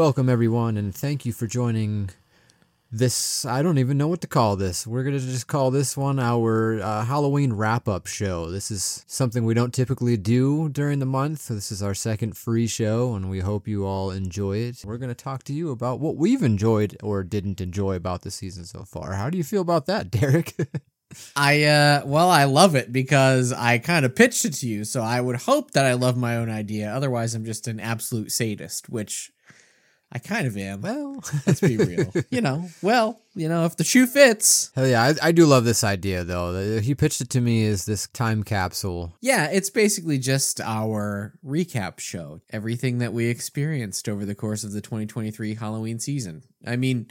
Welcome, everyone, and thank you for joining this. I don't even know what to call this. We're going to just call this one our uh, Halloween wrap up show. This is something we don't typically do during the month. This is our second free show, and we hope you all enjoy it. We're going to talk to you about what we've enjoyed or didn't enjoy about the season so far. How do you feel about that, Derek? I uh well I love it because I kind of pitched it to you, so I would hope that I love my own idea. Otherwise, I'm just an absolute sadist, which I kind of am. well, Let's be real. you know, well, you know, if the shoe fits. Hell yeah, I, I do love this idea though. He pitched it to me as this time capsule. Yeah, it's basically just our recap show. Everything that we experienced over the course of the 2023 Halloween season. I mean,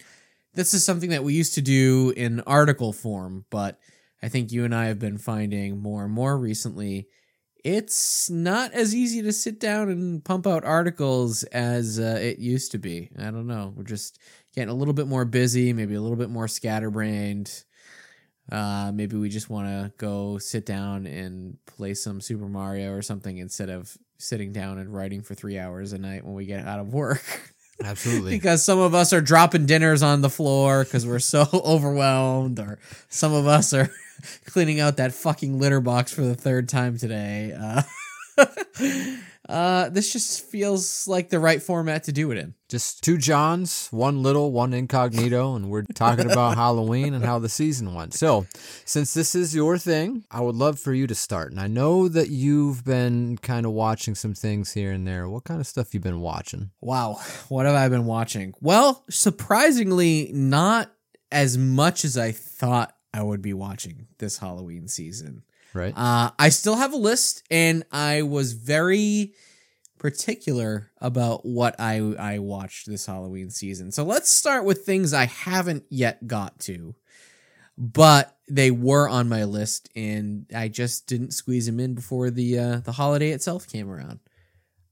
this is something that we used to do in article form, but I think you and I have been finding more and more recently it's not as easy to sit down and pump out articles as uh, it used to be. I don't know. We're just getting a little bit more busy, maybe a little bit more scatterbrained. Uh, maybe we just want to go sit down and play some Super Mario or something instead of sitting down and writing for three hours a night when we get out of work. Absolutely. because some of us are dropping dinners on the floor because we're so overwhelmed, or some of us are cleaning out that fucking litter box for the third time today. Uh, uh, this just feels like the right format to do it in. Just two Johns, one little, one incognito, and we're talking about Halloween and how the season went. So, since this is your thing, I would love for you to start. And I know that you've been kind of watching some things here and there. What kind of stuff you've been watching? Wow, what have I been watching? Well, surprisingly, not as much as I thought I would be watching this Halloween season. Right? Uh, I still have a list, and I was very particular about what I I watched this Halloween season. So let's start with things I haven't yet got to, but they were on my list, and I just didn't squeeze them in before the uh, the holiday itself came around.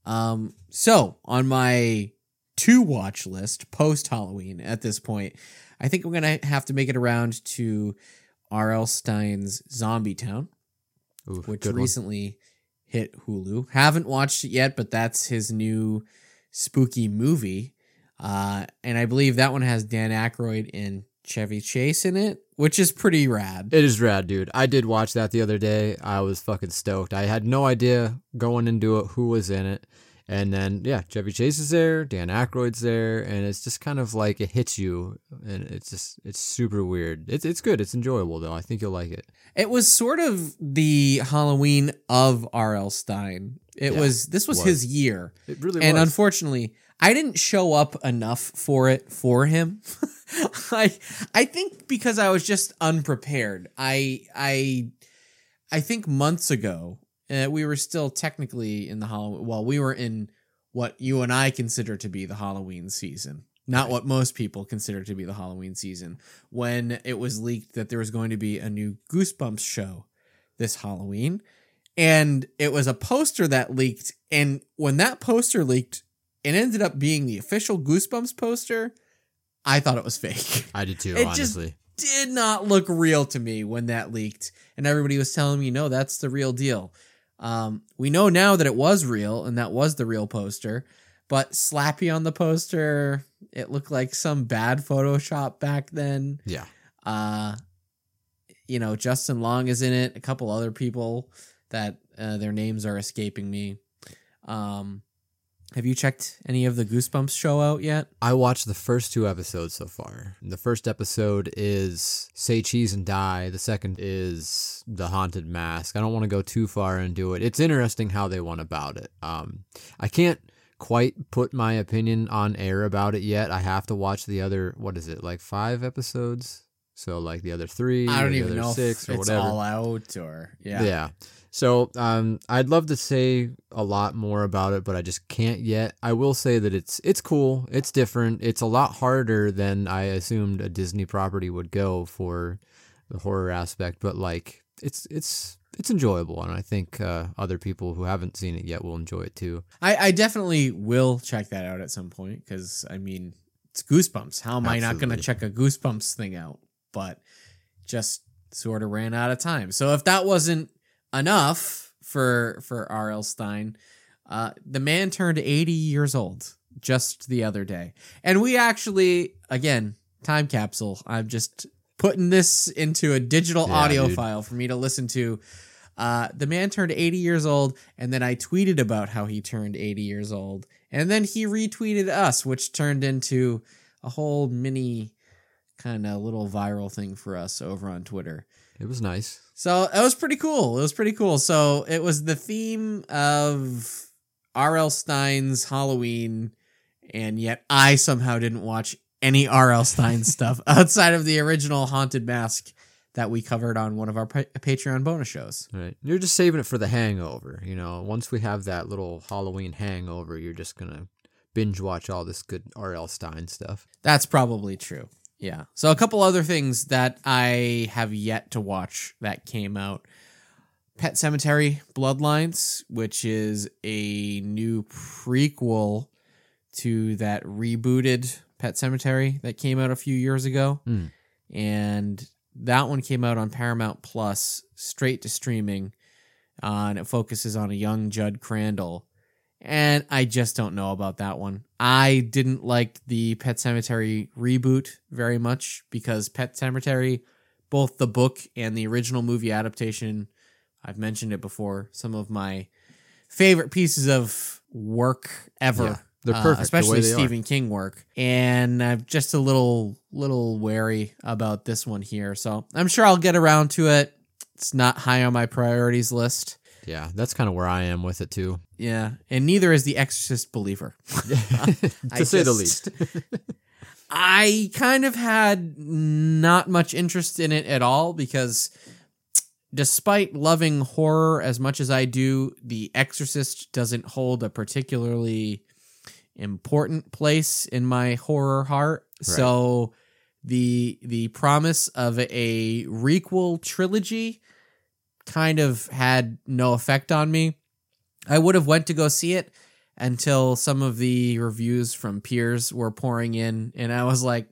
Um, so on my to watch list post Halloween at this point, I think I'm gonna have to make it around to R.L. Stine's Zombie Town Ooh, which good one. recently hit Hulu. Haven't watched it yet, but that's his new spooky movie. Uh, and I believe that one has Dan Aykroyd and Chevy Chase in it, which is pretty rad. It is rad, dude. I did watch that the other day. I was fucking stoked. I had no idea going into it who was in it. And then, yeah, Chevy Chase is there, Dan Aykroyd's there, and it's just kind of like it hits you, and it's just it's super weird. It's it's good. It's enjoyable though. I think you'll like it. It was sort of the Halloween of R.L. Stine. It Yeah, was this was was. his year. It really and was. unfortunately i didn't show up enough for it for him i i think because i was just unprepared i i i think months ago uh, we were still technically in the halloween well we were in what you and i consider to be the halloween season not what most people consider to be the halloween season when it was leaked that there was going to be a new goosebumps show this halloween. And it was a poster that leaked and when that poster leaked it ended up being the official goosebumps poster. I thought it was fake. I did too, It honestly. did not look real to me when that leaked and everybody was telling me no that's the real deal um, we know now that it was real and that was the real poster but slappy on the poster it looked like some bad photoshop back then yeah. uh, you know, Justin Long is in it. A couple other people that uh, their names are escaping me. Um, have you checked any of the Goosebumps show out yet? I watched the first two episodes so far. The first episode is Say Cheese and Die. The second is The Haunted Mask. I don't want to go too far into it. It's interesting how they went about it. Um, I can't quite put my opinion on air about it yet. I have to watch the other, what is it, like five episodes? So, like the other three, I don't the even other know six if or it's whatever. all out or yeah. Yeah. So um, I'd love to say a lot more about it, but I just can't yet. I will say that it's it's cool. It's different. It's a lot harder than I assumed a Disney property would go for the horror aspect, but like it's it's it's enjoyable, and I think uh, other people who haven't seen it yet will enjoy it too. I, I definitely will check that out at some point because I mean it's Goosebumps. How am I not going to check a Goosebumps thing out? But just sort of ran out of time. So if that wasn't enough for for R.L. Stine, uh, the man turned 80 years old just the other day. And we actually, again, time capsule. I'm just putting this into a digital Yeah, audio dude. file for me to listen to. Uh, the man turned 80 years old, and then I tweeted about how he turned 80 years old. And then he retweeted us, which turned into a whole mini kind of a little viral thing for us over on Twitter. It was nice. So it was pretty cool. It was pretty cool. So it was the theme of R.L. Stine's Halloween, and yet I somehow didn't watch any R.L. Stine stuff outside of the original Haunted Mask that we covered on one of our pa- Patreon bonus shows. Right. You're just saving it for the hangover. You know, once we have that little Halloween hangover, you're just going to binge watch all this good R.L. Stine stuff. That's probably true. Yeah. So a couple other things that I have yet to watch that came out. Pet Sematary Bloodlines, which is a new prequel to that rebooted Pet Sematary that came out a few years ago. Hmm. And that one came out on Paramount Plus, straight to streaming. Uh, and it focuses on a young Jud Crandall. And I just don't know about that one. I didn't like the Pet Sematary reboot very much because Pet Sematary, both the book and the original movie adaptation, I've mentioned it before, some of my favorite pieces of work ever. Yeah, they're uh, perfect the especially way they are. Stephen King work. And I'm just a little little wary about this one here. So I'm sure I'll get around to it. It's not high on my priorities list. Yeah, that's kind of where I am with it too. Yeah, and neither is the Exorcist believer. to I say the least. I kind of had not much interest in it at all because despite loving horror as much as I do, The Exorcist doesn't hold a particularly important place in my horror heart. So the the promise of a requel trilogy kind of had no effect on me. I would have went to go see it until some of the reviews from peers were pouring in and I was like,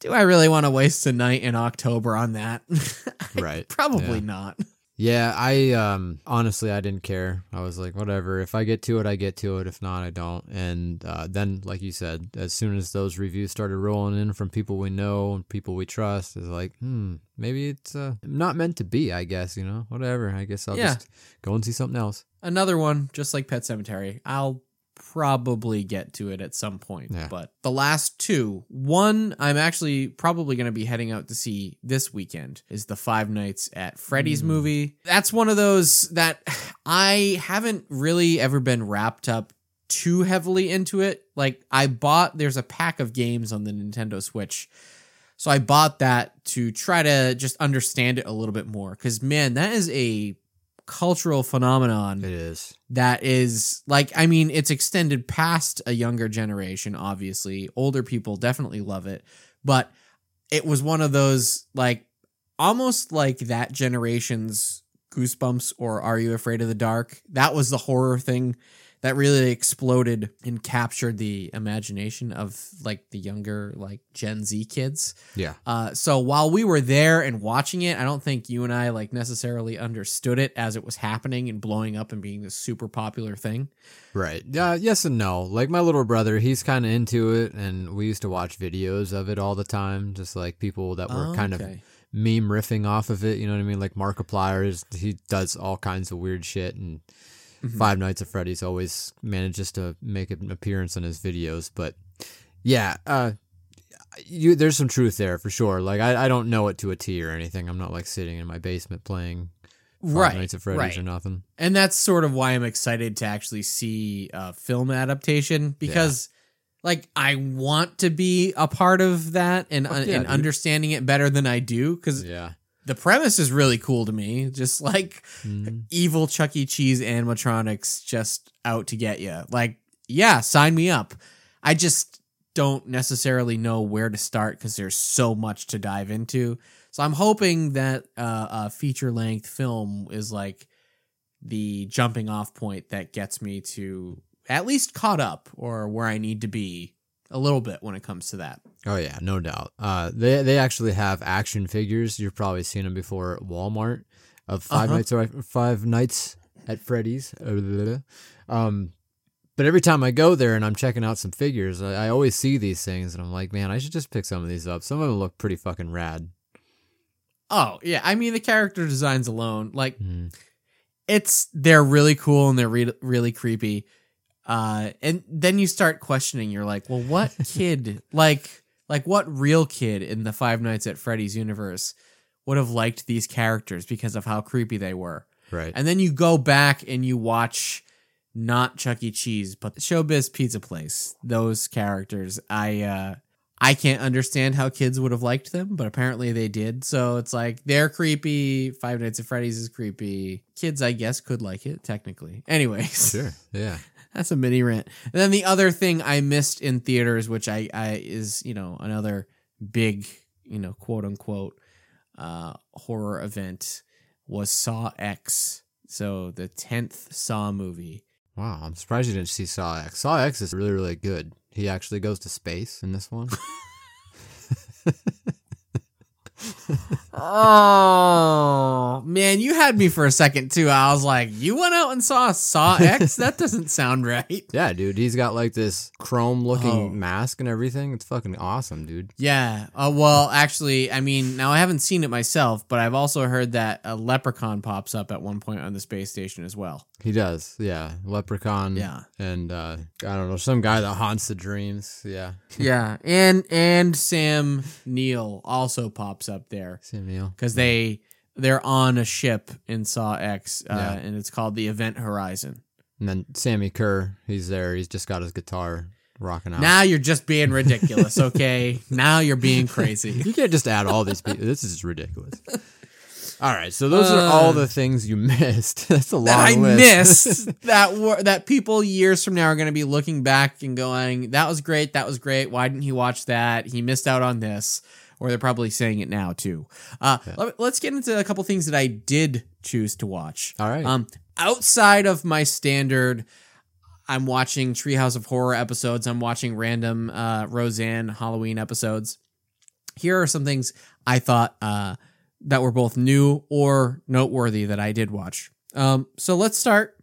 do I really want to waste a night in October on that? Right. Probably Yeah. not. Yeah, I um honestly I didn't care. I was like, whatever. If I get to it, I get to it. If not, I don't. And uh, then, like you said, as soon as those reviews started rolling in from people we know and people we trust, it's like, hmm, maybe it's uh, not meant to be. I guess you know, whatever. I guess I'll Yeah. just go and see something else. Another one, just like Pet Sematary. I'll probably get to it at some point. Yeah. But the last two, one I'm actually probably going to be heading out to see this weekend is the Five Nights at Freddy's Mm. movie. That's one of those that I haven't really ever been wrapped up too heavily into it. Like I bought there's a pack of games on the Nintendo Switch. So I bought that to try to just understand it a little bit more cuz man, that is a cultural phenomenon It is. that is like I mean it's extended past a younger generation obviously. Older people definitely love it. But it was one of those like almost like that generation's goosebumps or are you afraid of the dark? That was the horror thing that really exploded and captured the imagination of like the younger like Gen Z kids Yeah. uh, so while we were there and watching it, I don't think you and I like necessarily understood it as it was happening and blowing up and being this super popular thing. Right. Yeah. Yes and no. Like my little brother, he's kind of into it, and we used to watch videos of it all the time. Just like people that were Oh, kind of meme riffing off of it. You know what I mean? Like Markiplier is he does all kinds of weird shit, and Mhm. Five Nights at Freddy's always manages to make an appearance on his videos. But yeah, uh, you there's some truth there for sure. Like I, I don't know it to a T or anything. I'm not like sitting in my basement playing Five right, Nights at Freddy's right. or nothing. and that's sort of why I'm excited to actually see a film adaptation because. Like I want to be a part of that and, yeah, and dude. understanding it better than I do because Yeah. The premise is really cool to me. Just like Mhm. evil Chuck E. Cheese animatronics just out to get you. Like, yeah, sign me up. I just don't necessarily know where to start because there's so much to dive into. So I'm hoping that uh, a feature length film is like the jumping off point that gets me to at least caught up or where I need to be a little bit when it comes to that. Oh yeah, no doubt. Uh, they they actually have action figures. You've probably seen them before at Walmart of Five Uh-huh. Nights or Five Nights at Freddy's. Um, but every time I go there and I'm checking out some figures, I, I always see these things and I'm like, man, I should just pick some of these up. Some of them look pretty fucking rad. Oh yeah, I mean the character designs alone, like Mhm. it's they're really cool and they're re- really creepy. Uh, and then you start questioning. You're like, well, what kid, like, like what real kid in the Five Nights at Freddy's universe would have liked these characters because of how creepy they were? Right. And then you go back and you watch not Chuck E. Cheese, but Showbiz Pizza Place. Those characters, I uh I can't understand how kids would have liked them, but apparently they did. So it's like they're creepy. Five Nights at Freddy's is creepy. Kids, I guess, could like it technically. Anyways, sure. Yeah. That's a mini rant. And then the other thing I missed in theaters, which I, I is you know another big you know quote unquote uh, horror event was Saw X. So the tenth Saw movie. Wow. I'm surprised you didn't see Saw X. Saw X is really, really good. He actually goes to space in this one. Oh man, you had me for a second too. I was like, you went out and saw Saw X? that doesn't sound right. yeah, dude. He's got like this chrome looking Oh. mask and everything. It's fucking awesome, dude. Yeah. Uh, well, actually, I mean, now I haven't seen it myself, but I've also heard that a leprechaun pops up at one point on the space station as well. He does. Yeah. Leprechaun. Yeah. And uh, I don't know, some guy that haunts the dreams. Yeah. Yeah, and and Sam Neill also pops up there Because they they're on a ship in Saw X, uh, Yeah. and it's called the Event Horizon. And then Sammi Curr, he's there. He's just got his guitar rocking out. Now you're just being ridiculous, okay? now you're being crazy. You can't just add all these people. This is ridiculous. All right, so those are all Uh, the things you missed. That's a long that I list. missed that were that people years from now are going to be looking back and going, "That was great. That was great. Why didn't he watch that? He missed out on this." Or they're probably saying it now too. Uh, let, us get into a couple things that I did choose to watch. all right. Um, outside of my standard, I'm watching Treehouse of Horror episodes. I'm watching random uh, Roseanne Halloween episodes. Here are some things I thought uh, that were both new or noteworthy that I did watch. Um, so let's start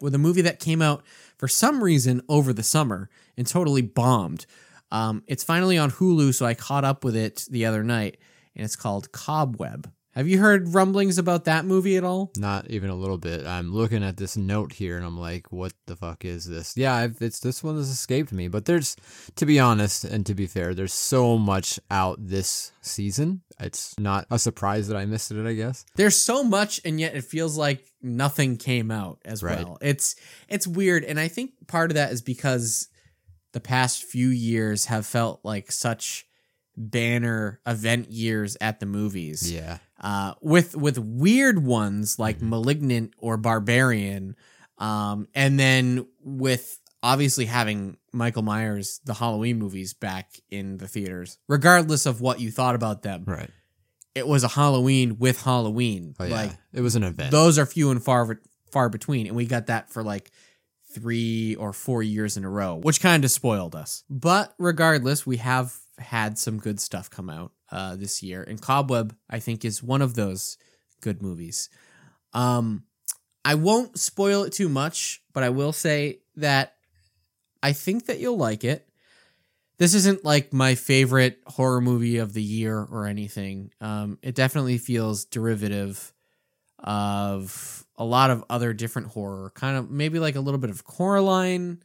with a movie that came out for some reason over the summer and totally bombed. Um, it's finally on Hulu, so I caught up with it the other night, and it's called Cobweb. Have you heard rumblings about that movie at all? Not even a little bit. I'm looking at this note here and I'm like, what the fuck is this? Yeah, I've, it's this one has escaped me. But there's, to be honest and to be fair, there's so much out this season. It's not a surprise that I missed it. I guess. there's so much and yet it feels like nothing came out as Right. well it's it's weird and i think part of that is because the past few years have felt like such banner event years at the movies Yeah. uh, with with weird ones like malignant or barbarian um, and then with obviously having michael myers the halloween movies back in the theaters regardless of what you thought about them Right. it was a halloween with halloween Oh yeah. like it was an event. those are few and far far between and we got that for like three or four years in a row which kind of spoiled us. But regardless we have had some good stuff come out uh, this year and cobweb i think is one of those good movies. Um i won't spoil it too much but i will say that i think that you'll like it. This isn't like my favorite horror movie of the year or anything. Um it definitely feels derivative of a lot of other different horror, kind of maybe like a little bit of Coraline,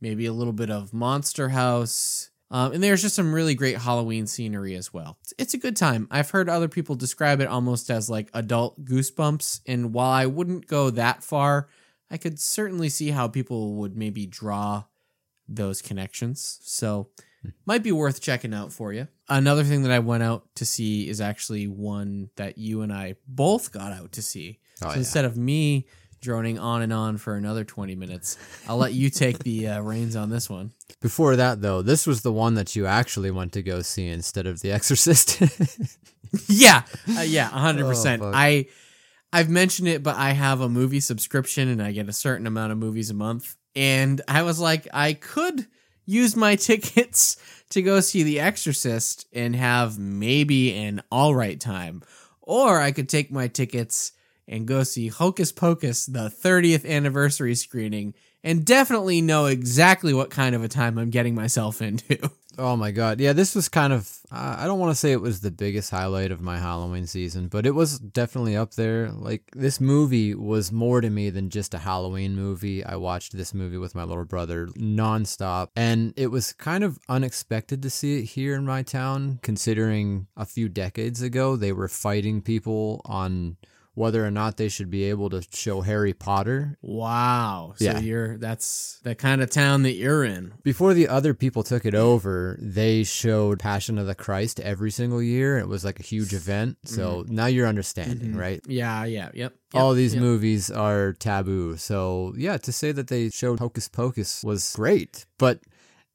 maybe a little bit of Monster House. Um, and there's just some really great Halloween scenery as well. It's, it's a good time. I've heard other people describe it almost as like adult goosebumps. And while I wouldn't go that far, I could certainly see how people would maybe draw those connections. So might be worth checking out for you. Another thing that I went out to see is actually one that you and I both got out to see. Oh, so yeah. instead of me droning on and on for another 20 minutes, I'll let you take the uh, reins on this one. Before that, though, this was the one that you actually went to go see instead of The Exorcist. yeah, uh, yeah, hundred Oh, percent. fuck. I I've mentioned it, but I have a movie subscription and I get a certain amount of movies a month. And I was like, I could use my tickets to go see The Exorcist and have maybe an all right time, or I could take my tickets and go see Hocus Pocus, the 30th anniversary screening, and definitely know exactly what kind of a time I'm getting myself into. Oh my god. Yeah, this was kind of uh, I don't want to say it was the biggest highlight of my Halloween season, but it was definitely up there. Like this movie was more to me than just a Halloween movie. I watched this movie with my little brother nonstop, and it was kind of unexpected to see it here in my town considering a few decades ago they were fighting people on whether or not they should be able to show Harry Potter. Wow. So Yeah. you're that's the kind of town that you're in. Before the other people took it over, they showed Passion of the Christ every single year. It was like a huge event. So now you're understanding, Mhm. right? Yeah, yeah, yep. All these yep. movies are taboo. So, yeah, to say that they showed Hocus Pocus was great. But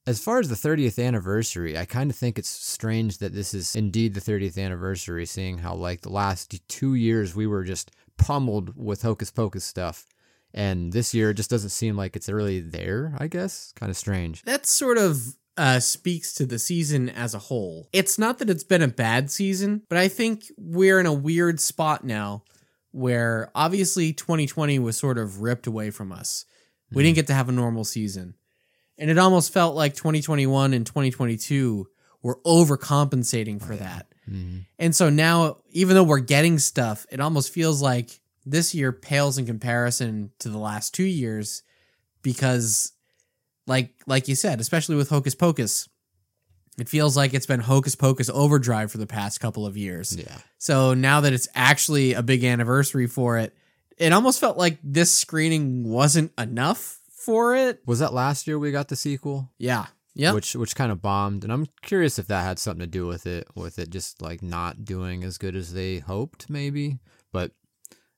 as far as the 30th anniversary, I kind of think it's strange that this is indeed the 30th anniversary, seeing how, like, the last two years we were just pummeled with Hocus Pocus stuff. And this year it just doesn't seem like it's really there, I guess. Kind of strange. that sort of uh, speaks to the season as a whole. It's not that it's been a bad season, but I think we're in a weird spot now where obviously 2020 was sort of ripped away from us. We didn't get to have a normal season. And it almost felt like 2021 and 2022 were overcompensating for that. Mhm. And so now, even though we're getting stuff, it almost feels like this year pales in comparison to the last two years because, like, like you said, especially with Hocus Pocus, it feels like it's been Hocus Pocus overdrive for the past couple of years. Yeah. So now that it's actually a big anniversary for it, it almost felt like this screening wasn't enough for it. Was that last year we got the sequel? Yeah. Yeah. Which which kind of bombed, and I'm curious if that had something to do with it, with it just like not doing as good as they hoped, maybe. But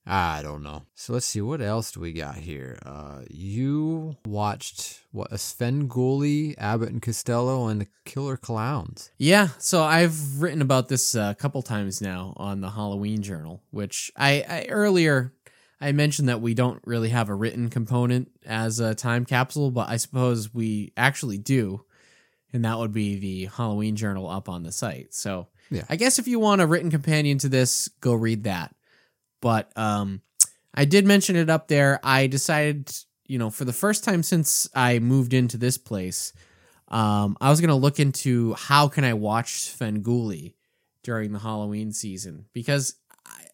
I don't know. So let's see what else do we got here. Uh, you watched what a Svengoolie, Abbott and Costello, and the Killer Clowns. Yeah, so I've written about this a couple times now on the Halloween Journal, which I, I earlier I mentioned that we don't really have a written component as a time capsule, but I suppose we actually do, and that would be the Halloween Journal up on the site. So Yeah. I guess if you want a written companion to this, go read that. But um, I did mention it up there. I decided, you know, for the first time since I moved into this place, um, I was gonna look into how can I watch Svengoolie during the Halloween season because I,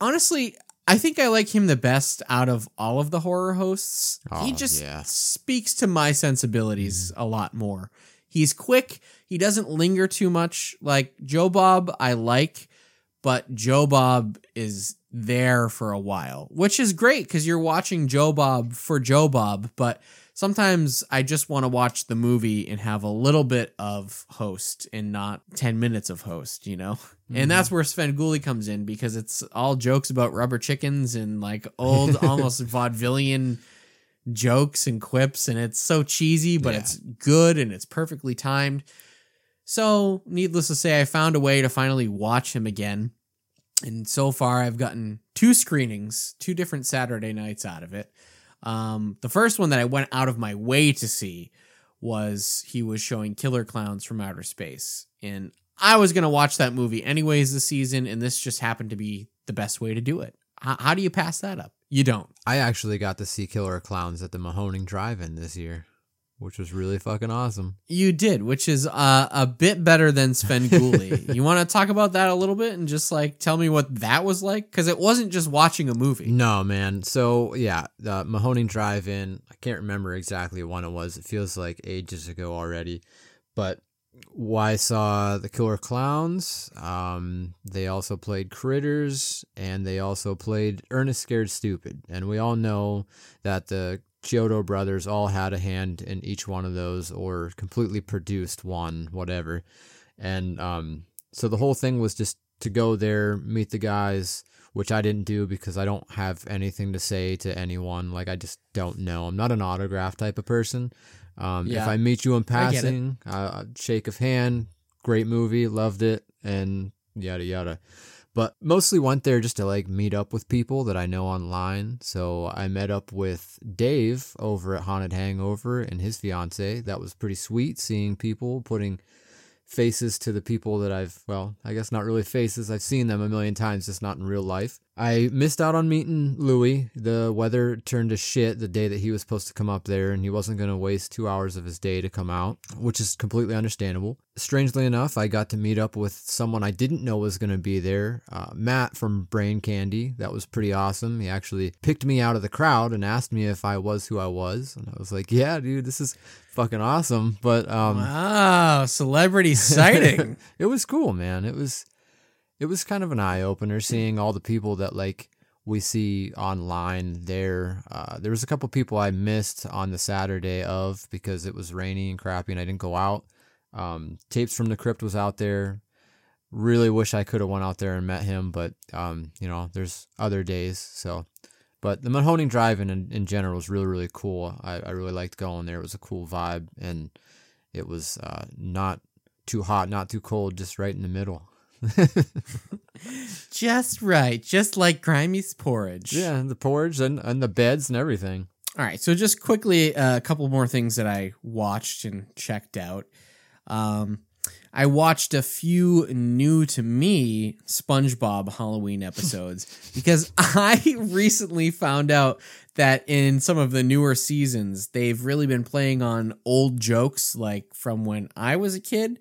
honestly, I think I like him the best out of all of the horror hosts. he Oh, just yeah. speaks to my sensibilities mm-hmm. a lot more. He's quick. He doesn't linger too much. Like Joe Bob, I like, but Joe Bob is there for a while, which is great because you're watching Joe Bob for Joe Bob. But sometimes I just want to watch the movie and have a little bit of host and not 10 minutes of host, you know? And that's where Svengoolie comes in because it's all jokes about rubber chickens and like old, almost vaudevillian jokes and quips. And it's so cheesy, but Yeah. it's good and it's perfectly timed. So, needless to say, I found a way to finally watch him again. And so far, I've gotten two screenings, two different Saturday nights out of it. Um, the first one that I went out of my way to see was he was showing Killer Clowns from Outer Space. And I was going to watch that movie anyways this season, and this just happened to be the best way to do it. How, how do you pass that up? You don't. I actually got to see Killer Clowns at the Mahoning Drive-In this year, which was really fucking awesome. You did, which is uh, a bit better than Svengoolie. you want to talk about that a little bit and just like tell me what that was like? Because it wasn't just watching a movie. No, man. So yeah, the Mahoning Drive-In. I can't remember exactly when it was. It feels like ages ago already. But I saw the Killer Clowns. Um, they also played Critters, and they also played Ernest Scared Stupid. And we all know that the Chiodo brothers all had a hand in each one of those, or completely produced one, whatever. And um, so the whole thing was just to go there, meet the guys, which I didn't do because I don't have anything to say to anyone. Like I just don't know. I'm not an autograph type of person. Um, Yeah. If I meet you in I get it. passing, uh, shake of hand, great movie, loved it, and yada yada. But mostly went there just to like meet up with people that I know online. So I met up with Dave over at Haunted Hangover and his fiance. That was pretty sweet seeing people putting faces to the people that I've, well, I guess not really faces. I've seen them a million times, just not in real life. I missed out on meeting Louis. The weather turned to shit the day that he was supposed to come up there, and he wasn't going to waste two hours of his day to come out, which is completely understandable. Strangely enough, I got to meet up with someone I didn't know was going to be there, uh, Matt from Brain Candy. That was pretty awesome. He actually picked me out of the crowd and asked me if I was who I was, and I was like, "Yeah, dude, this is fucking awesome." But um, wow, celebrity sighting. it was cool, man. It was it was kind of an eye opener seeing all the people that like we see online there. Uh, there was a couple people I missed on the Saturday of because it was rainy and crappy and I didn't go out. Um, Tapes from the Crypt was out there. Really wish I could have went out there and met him, but um, you know, there's other days. So, but the Mahoning Drive-in in, in general was really really cool. I, I really liked going there. It was a cool vibe and it was uh, not too hot, not too cold, just right in the middle. just right, just like Grimey's porridge. Yeah, the porridge and, and the beds and everything. All right, so just quickly, uh, a couple more things that I watched and checked out. Um, I watched a few new to me SpongeBob Halloween episodes because I recently found out that in some of the newer seasons, they've really been playing on old jokes like from when I was a kid.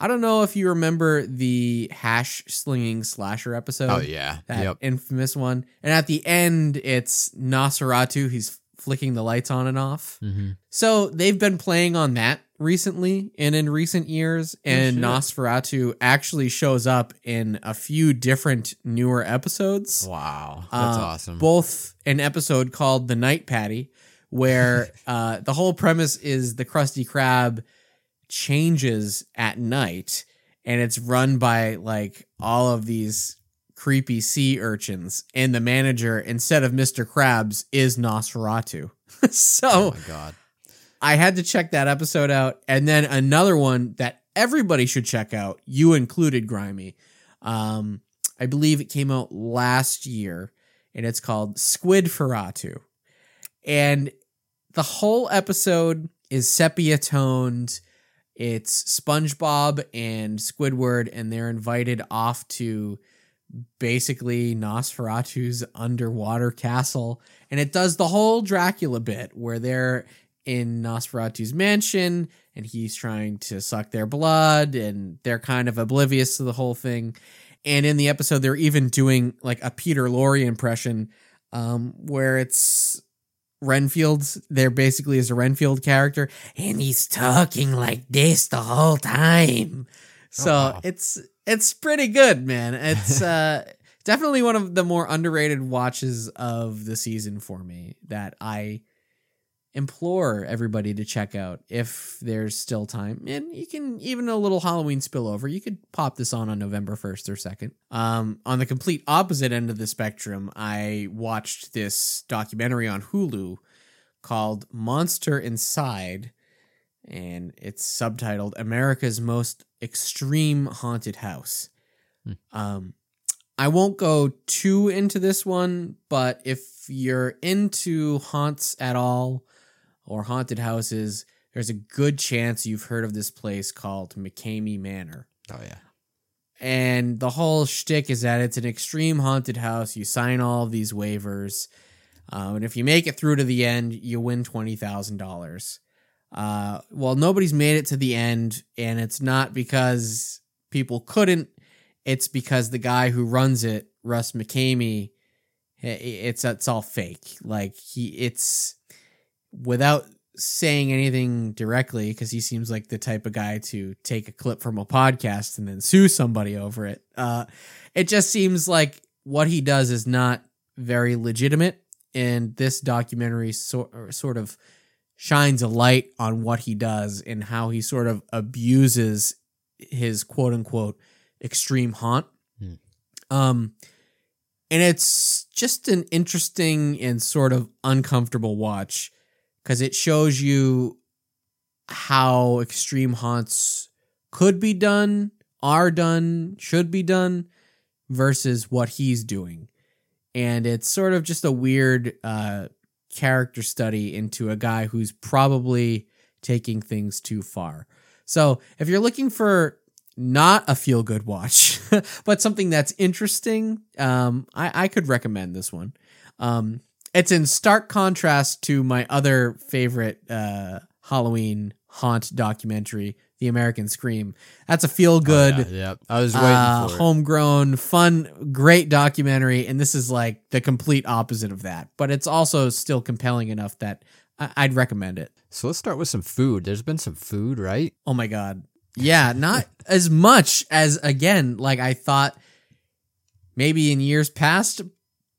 I don't know if you remember the hash slinging slasher episode. Oh yeah, that yep. infamous one. And at the end, it's Nosferatu. He's flicking the lights on and off. Mm-hmm. So they've been playing on that recently and in recent years, and shit. Nosferatu actually shows up in a few different newer episodes. Wow, that's Uh, awesome. Both an episode called The Night Patty, where uh, the whole premise is the Krusty Krab changes at night and it's run by like all of these creepy sea urchins and the manager instead of Mr. Krabs is Nosferatu. oh so my god. I had to check that episode out and then another one that everybody should check out, you included Grimey. Um I believe it came out last year and it's called Squid Ferratu. And the whole episode is sepia toned. It's SpongeBob and Squidward, and they're invited off to basically Nosferatu's underwater castle. And it does the whole Dracula bit where they're in Nosferatu's mansion and he's trying to suck their blood, and they're kind of oblivious to the whole thing. And in the episode, they're even doing like a Peter Lorre impression um, where it's Renfield's there basically is a Renfield character, and he's talking like this the whole time. So wow. it's it's pretty good, man. It's uh definitely one of the more underrated watches of the season for me that I implore everybody to check out if there's still time. And you can even a little Halloween spillover. You could pop this on on November 1st or 2nd. Um, on the complete opposite end of the spectrum, I watched this documentary on Hulu called Monster Inside and it's subtitled America's Most Extreme Haunted House. Hmm. Um I won't go too into this one, but if you're into haunts at all or haunted houses, there's a good chance you've heard of this place called McKamey Manor. Oh yeah. And the whole shtick is that it's an extreme haunted house. You sign all these waivers. Um, and if you make it through to the end, you win $20,000. Uh, well, nobody's made it to the end, and it's not because people couldn't. It's because the guy who runs it, Russ McKamey, it's it's all fake. Like he, it's without saying anything directly because he seems like the type of guy to take a clip from a podcast and then sue somebody over it. Uh, it just seems like what he does is not very legitimate, and this documentary sort sort of shines a light on what he does and how he sort of abuses his quote unquote extreme haunt. Hmm. Um, and it's just an interesting and sort of uncomfortable watch because it shows you how extreme haunts could be done, are done, should be done, versus what he's doing. And it's sort of just a weird uh, character study into a guy who's probably taking things too far. So if you're looking for not a feel good watch, but something that's interesting, um, I, I could recommend this one. Um, it's in stark contrast to my other favorite uh, Halloween haunt documentary, The American Scream. That's a feel good, Oh, yeah, yeah. I was waiting uh, for it. homegrown, fun, great documentary, and this is like the complete opposite of that. But it's also still compelling enough that I- I'd recommend it. So let's start with some food. There's been some food, right? Oh my god. Yeah, not as much as again, like I thought maybe in years past,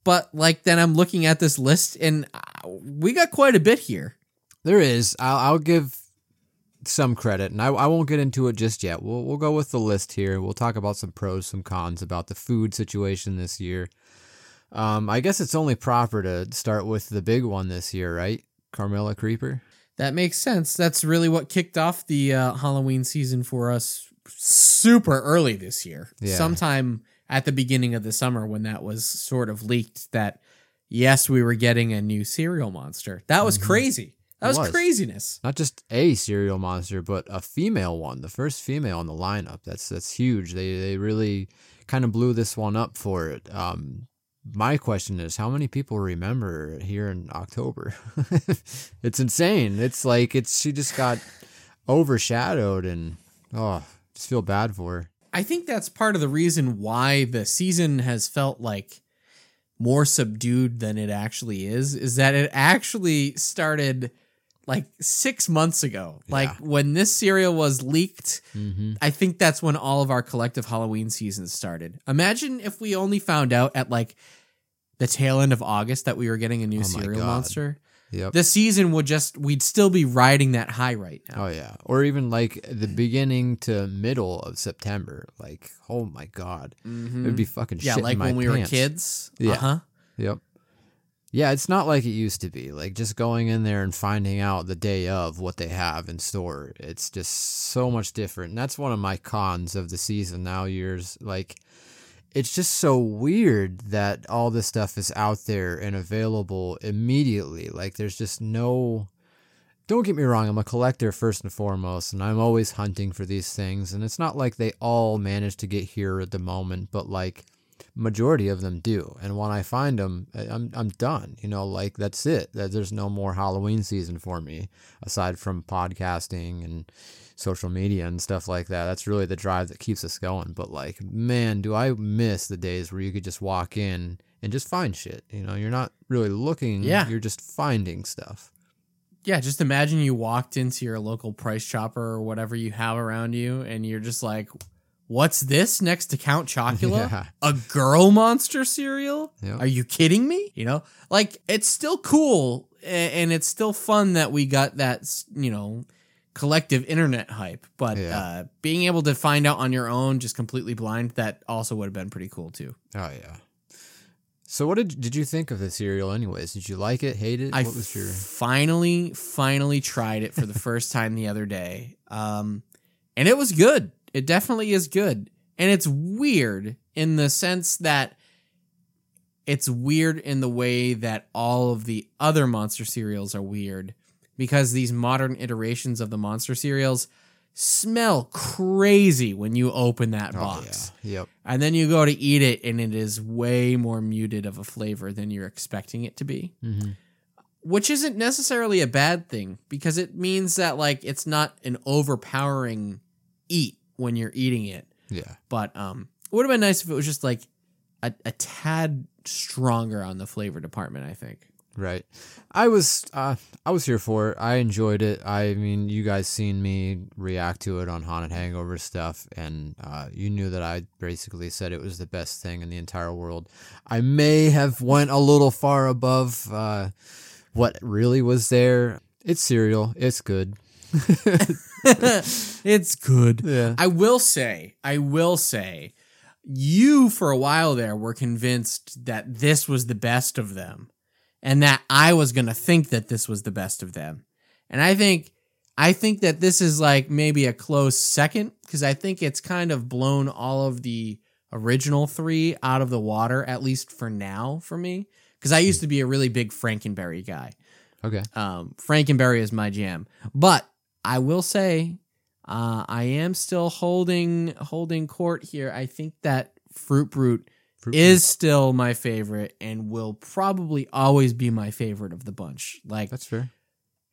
but like then I'm looking at this list and uh, we got quite a bit here. There is. I'll, I'll give some credit, and I, I won't get into it just yet. We'll we'll go with the list here. We'll talk about some pros, some cons about the food situation this year. Um, I guess it's only proper to start with the big one this year, right? Carmella Creeper. That makes sense. That's really what kicked off the uh, Halloween season for us super early this year. Yeah. Sometime at the beginning of the summer when that was sort of leaked that yes, we were getting a new cereal monster. That was crazy. That was, was. craziness. Not just a cereal monster, but a female one. The first female in the lineup. That's that's huge. They they really kind of blew this one up for it. Um, my question is, how many people remember here in October? it's insane. It's like it's she just got overshadowed, and oh, just feel bad for her. I think that's part of the reason why the season has felt like more subdued than it actually is is that it actually started like 6 months ago. Like when this cereal was leaked, Mm-hmm. I think that's when all of our collective Halloween seasons started. Imagine if we only found out at like the tail end of August that we were getting a new Oh God. monster. Yep. The season would just we'd still be riding that high right now. Oh yeah, or even like the beginning to middle of September. Like, oh my god, it would be fucking Mm-hmm. yeah, like when we were kids. Yeah. Uh-huh. Yep. Yeah, it's not like it used to be. Like just going in there and finding out the day of what they have in store. It's just so much different. And that's one of my cons of the season now years like it's just so weird that all this stuff is out there and available immediately. Like there's just no don't get me wrong, I'm a collector first and foremost, and I'm always hunting for these things. And it's not like they all manage to get here at the moment, but like majority of them do. And when I find them, I'm I'm done. You know, like that's it. That there's no more Halloween season for me aside from podcasting and social media and stuff like that. That's really the drive that keeps us going. But like, man, do I miss the days where you could just walk in and just find shit. You know, you're not really looking. Yeah. You're just finding stuff. Yeah, just imagine you walked into your local price chopper or whatever you have around you, and you're just like, "What's this next to Count Chocula? Yeah. A girl monster cereal? Yeah. Are you kidding me? You know, like it's still cool and it's still fun that we got that you know collective internet hype, but Yeah. uh, being able to find out on your own, just completely blind, that also would have been pretty cool too. Oh yeah. So what did did you think of the cereal anyways? Did you like it, hate it? I what was your finally, finally tried it for the first time the other day. Um, and it was good. It definitely is good. And it's weird in the sense that it's weird in the way that all of the other monster cereals are weird because these modern iterations of the monster cereals smell crazy when you open that Oh box. yeah. Yep. And then you go to eat it, and it is way more muted of a flavor than you're expecting it to be. Mm-hmm. Which isn't necessarily a bad thing because it means that like it's not an overpowering eat when you're eating it. Yeah. But um, it would have been nice if it was just like a, a tad stronger on the flavor department. I think. Right. I was uh I was here for it. I enjoyed it. I mean, you guys seen me react to it on Haunted Hangover stuff and uh you knew that I basically said it was the best thing in the entire world. I may have went a little far above uh what really was there. It's cereal. It's good. it's good. Yeah. I will say, I will say, you for a while there were convinced that this was the best of them, and that I was gonna think that this was the best of them. And I think, I think that this is like maybe a close second because I think it's kind of blown all of the original three out of the water, at least for now, for me. Because I used to be a really big Frankenberry guy. Okay. Um, Frankenberry is my jam. But I will say, Uh, I am still holding holding court here. I think that Fruit Brute Fruit is still my favorite and will probably always be my favorite of the bunch. Like That's fair.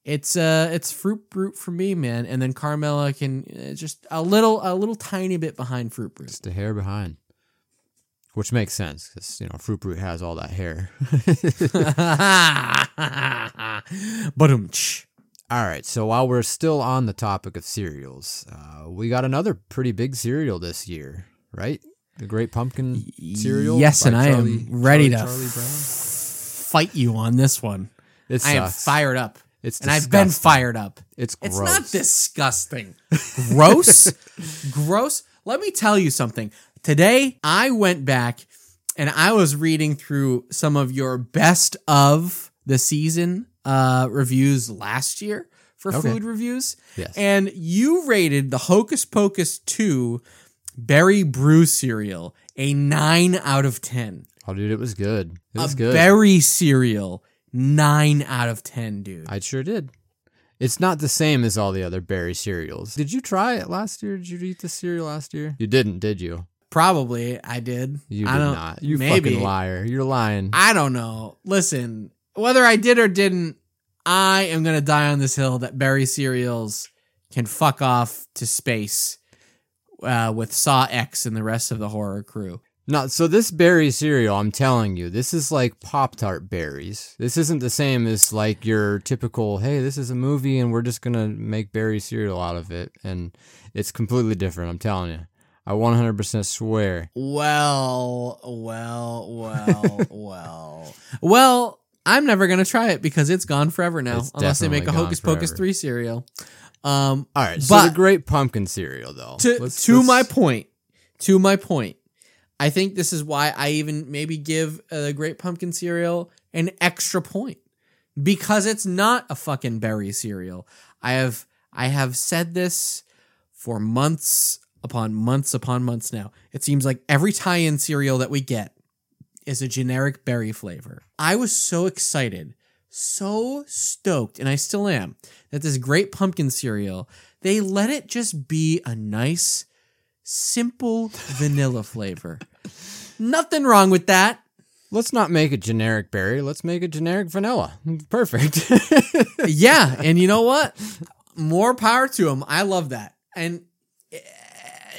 it's uh it's Fruit Brute for me, man. And then Carmella can uh, just a little a little tiny bit behind Fruit Brute. Just a hair behind. Which makes sense because, you know, Fruit Brute has all that hair. but um, All right, so while we're still on the topic of cereals, uh, we got another pretty big cereal this year, right? The Great Pumpkin cereal. Yes, and I am ready Charlie- to Charlie fight you on this one. It I am fired up. It's and I've been fired up. It's gross. It's not disgusting. Gross. Gross. Let me tell you something. Today, I went back and I was reading through some of your best of the season uh, reviews last year for Okay. food reviews. Yes. And you rated the Hocus Pocus 2 Berry Brew cereal a 9 out of 10. Oh, dude, it was good. It was a good. berry cereal, 9 out of 10, dude. I sure did. It's not the same as all the other berry cereals. Did you try it last year? Did you eat the cereal last year? You didn't, did you? Probably I did. You I did not. You maybe. fucking liar. You're lying. I don't know. Listen, whether I did or didn't, I am gonna die on this hill that berry cereals can fuck off to space uh, with Saw X and the rest of the horror crew. No, so this berry cereal, I'm telling you, this is like Pop Tart berries. This isn't the same as like your typical, hey, this is a movie and we're just gonna make berry cereal out of it. And it's completely different, I'm telling you. I 100% swear. Well, well, well, well, well. I'm never gonna try it because it's gone forever now, It's unless they make a definitely gone Hocus Pocus forever. three cereal. Um, All right, so But- the Great Pumpkin cereal, though. to Let's- to let's- my point, to my point, I think this is why I even maybe give uh, the Great Pumpkin cereal an extra point because it's not a fucking berry cereal. I have I have said this for months upon months upon months now. It seems like every tie-in cereal that we get is a generic berry flavor. I was so excited, so stoked, and I still am, that this great pumpkin cereal, they let it just be a nice, simple vanilla flavor. Nothing wrong with that. Let's not make a generic berry. Let's make a generic vanilla. Perfect. Yeah, and you know what? More power to them. I love that. And uh,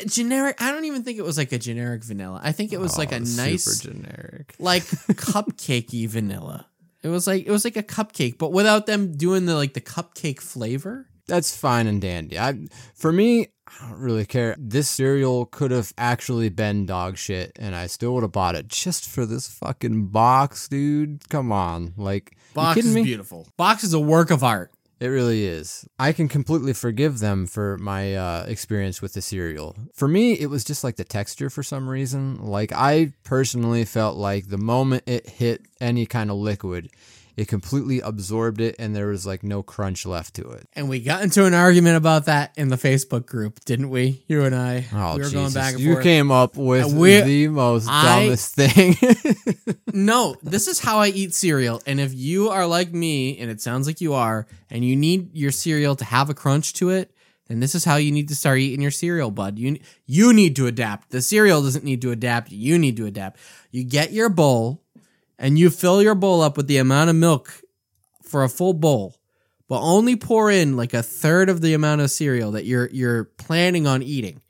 generic, I don't even think it was like a generic vanilla. I think it was like Oh, a nice super generic. like cupcakey vanilla. It was like it was like a cupcake, but without them doing the like the cupcake flavor. That's fine and dandy. I for me, I don't really care. This cereal could have actually been dog shit, and I still would have bought it just for this fucking box, dude. Come on, like Box is me? beautiful. Box is a work of art. It really is. I can completely forgive them for my uh, experience with the cereal. For me, it was just like the texture for some reason. Like, I personally felt like the moment it hit any kind of liquid, it completely absorbed it and there was like no crunch left to it. And we got into an argument about that in the Facebook group, didn't we? You and I. Oh, we were Jesus. going back and you forth. came up with we- the most I- dumbest thing. No, this is how I eat cereal. And if you are like me, and it sounds like you are, and you need your cereal to have a crunch to it, then this is how you need to start eating your cereal, bud. You you need to adapt. The cereal doesn't need to adapt. You need to adapt. You get your bowl, and you fill your bowl up with the amount of milk for a full bowl, but only pour in like a third of the amount of cereal that you're you're planning on eating.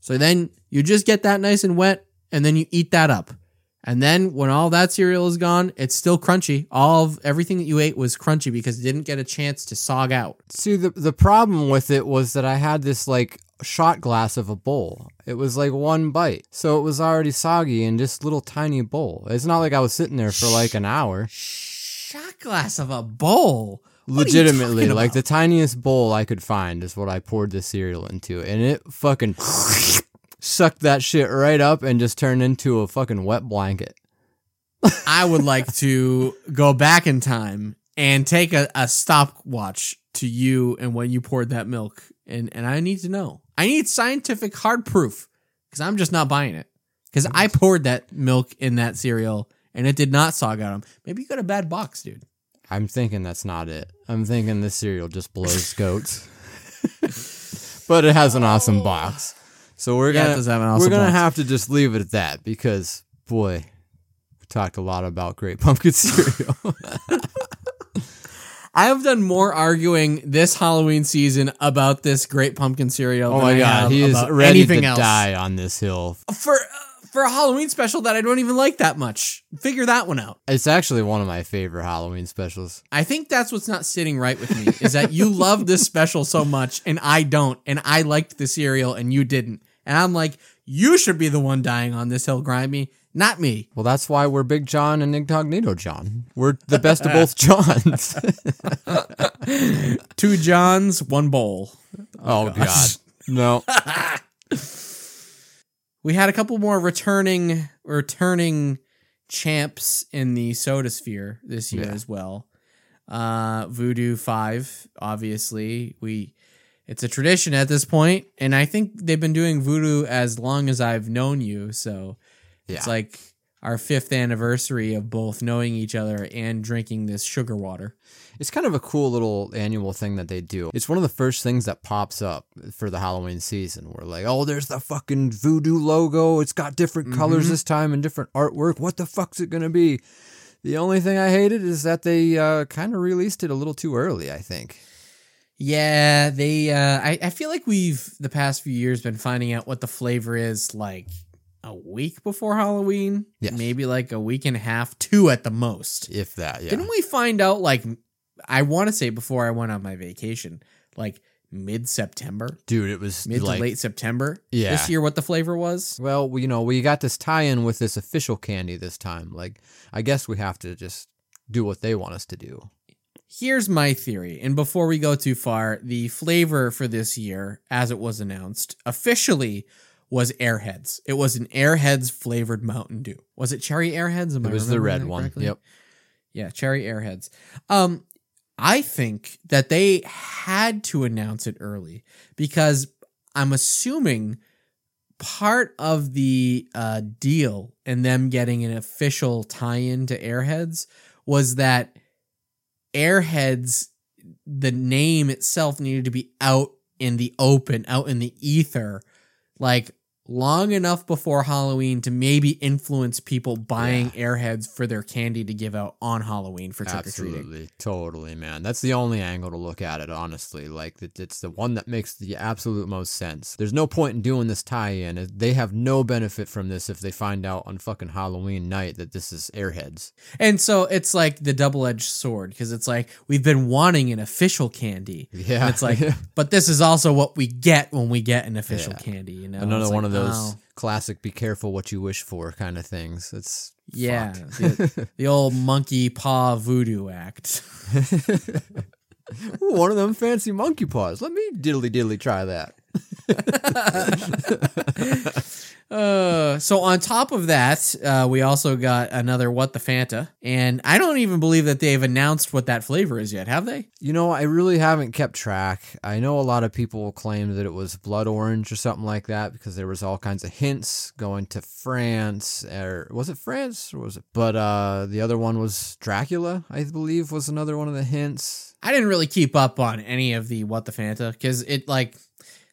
So then you just get that nice and wet, and then you eat that up. And then when all that cereal is gone, it's still crunchy. All of everything that you ate was crunchy because it didn't get a chance to sog out. See, the, the problem with it was that I had this like shot glass of a bowl. It was like one bite. So it was already soggy in this little tiny bowl. It's not like I was sitting there for like an hour. Shot glass of a bowl. What Legitimately, like the tiniest bowl I could find is what I poured the cereal into. And it fucking sucked that shit right up and just turned into a fucking wet blanket. I would like to go back in time and take a, a stopwatch to you and when you poured that milk. And, and I need to know. I need scientific hard proof because I'm just not buying it. Because I poured that milk in that cereal and it did not sog out them. Maybe you got a bad box, dude. I'm thinking that's not it. I'm thinking this cereal just blows goats. but it has an awesome box. So we're Yeah, it gonna does have an we're gonna box. have to just leave it at that because boy, we talked a lot about great pumpkin cereal. I have done more arguing this Halloween season about this great pumpkin cereal. oh than my I god, he is ready anything to else. die on this hill. for uh, for a Halloween special that I don't even like that much. Figure that one out. It's actually one of my favorite Halloween specials. I think that's what's not sitting right with me is that you love this special so much and I don't, and I liked the cereal and you didn't, and I'm like, you should be the one dying on this hill, Grimey, not me. Well, that's why we're Big John and Incognito John. We're the best of both Johns. Two Johns, one bowl. oh god, no. We had a couple more returning returning champs in the soda sphere this year Yeah. as well. Uh Voodoo 5, obviously. We it's a tradition at this point and I think they've been doing Voodoo as long as I've known you, so Yeah. it's like our 5th anniversary of both knowing each other and drinking this sugar water. It's kind of a cool little annual thing that they do. It's one of the first things that pops up for the Halloween season. We're like, oh, there's the fucking voodoo logo. It's got different colors Mhm. this time and different artwork. What the fuck's it gonna be? The only thing I hated is that they uh, kind of released it a little too early. I think. Yeah, they uh I, I feel like we've the past few years been finding out what the flavor is like a week before Halloween. Yes. Maybe like a week and a half, two at the most. If that, yeah. Didn't we find out like I want to say before I went on my vacation, like mid September, Dude, it was mid like, to late September. Yeah. This year what the flavor was? Well, you know, we got this tie-in with this official candy this time. Like, I guess we have to just do what they want us to do. Here's my theory, and before we go too far, the flavor for this year, as it was announced, officially was Airheads. It was an Airheads flavored Mountain Dew. Was it cherry Airheads? Am It I was the red one. correctly? Yep. Yeah, cherry Airheads. Um, I think that they had to announce it early because I'm assuming part of the uh, deal and them getting an official tie-in to Airheads was that Airheads, the name itself needed to be out in the open, out in the ether, like long enough before Halloween to maybe influence people buying Airheads for their candy to give out on Halloween for trick or treating. Absolutely, totally, man. That's the only angle to look at it, honestly. Like, it's the one that makes the absolute most sense. There's no point in doing this tie-in. They have no benefit from this if they find out on fucking Halloween night that this is Airheads. And so it's like the double edged sword because it's like we've been wanting an official candy. Yeah, And it's like, but this is also what we get when we get an official Yeah. candy, you know? another It's one like, of those classic "be careful what you wish for" kind of things. It's yeah, the, the old monkey paw voodoo act. Ooh, one of them fancy monkey paws. Let me diddly diddly try that. Uh, so on top of that, uh, we also got another What the Fanta, and I don't even believe that they've announced what that flavor is yet, have they? You know, I really haven't kept track. I know a lot of people claim that it was blood orange or something like that because there was all kinds of hints going to France or was it France or was it? But uh the other one was Dracula, I believe was another one of the hints. I didn't really keep up on any of the What the Fanta because it like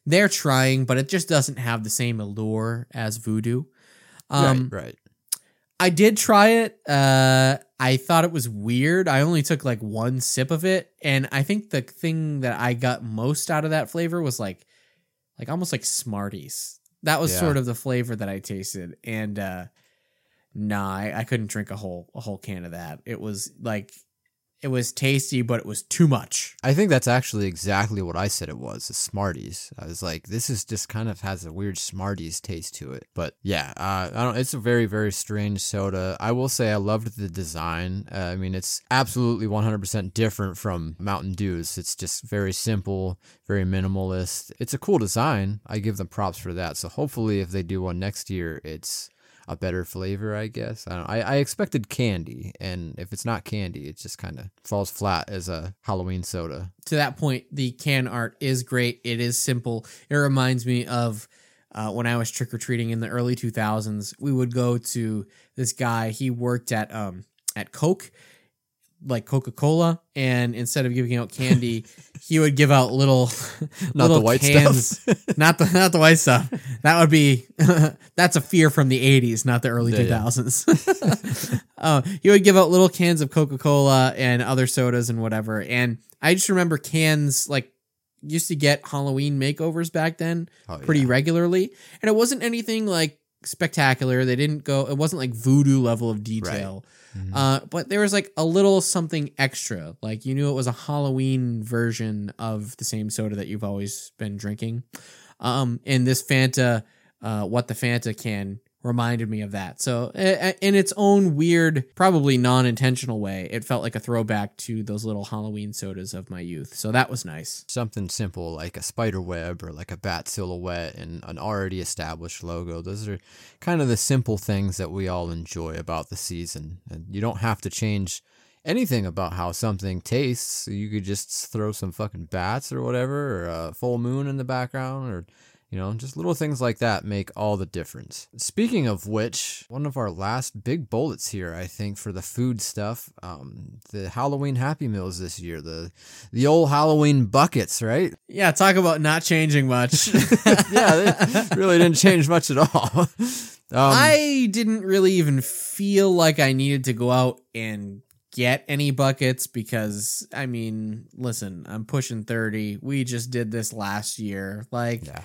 they're trying, but it just doesn't have the same allure as Voodoo. Um, right, right. I did try it. Uh, I thought it was weird. I only took like one sip of it, and I think the thing that I got most out of that flavor was like, like almost like Smarties. That was Yeah. sort of the flavor that I tasted, and uh, nah, I, I couldn't drink a whole a whole can of that. It was like, it was tasty, but it was too much. I think that's actually exactly what I said it was, the Smarties. I was like, this is just kind of has a weird Smarties taste to it. But yeah, uh, I don't. It's a very very strange soda. I will say I loved the design. Uh, I mean, it's absolutely 100% different from Mountain Dews. It's just very simple, very minimalist. It's a cool design. I give them props for that. So hopefully, if they do one next year, it's a better flavor, I guess. I. I, I expected candy, and if it's not candy, it just kind of falls flat as a Halloween soda. to that point, the can art is great. It is simple. It reminds me of uh, when I was trick or treating in the early 2000s. We would go to this guy. He worked at um at Coke. Like Coca Cola, and instead of giving out candy, he would give out little Not little the white cans. stuff. not the not the white stuff. That would be that's a fear from the '80s, not the early Yeah, yeah. 2000s. uh, he would give out little cans of Coca Cola and other sodas and whatever. And I just remember cans like used to get Halloween makeovers back then Oh, pretty yeah. regularly, and it wasn't anything like spectacular. They didn't go. It wasn't like voodoo level of detail. Mhm. Uh, but there was like a little something extra. Like you knew it was a Halloween version of the same soda that you've always been drinking. Um, and this Fanta, uh, what the Fanta can reminded me of that. So in its own weird, probably non-intentional way, it felt like a throwback to those little Halloween sodas of my youth. So that was nice. Something simple like a spider web or like a bat silhouette and an already established logo. Those are kind of the simple things that we all enjoy about the season. And you don't have to change anything about how something tastes. You could just throw some fucking bats or whatever, or a full moon in the background, or you know, just little things like that make all the difference. Speaking of which, one of our last big bullets here, I think, for the food stuff, um, the Halloween Happy Meals this year, the the old Halloween buckets, right? Yeah, talk about not changing much. yeah, really didn't change much at all. Um, I didn't really even feel like I needed to go out and get any buckets because I mean, listen, I'm pushing 30. We just did this last year. Like yeah,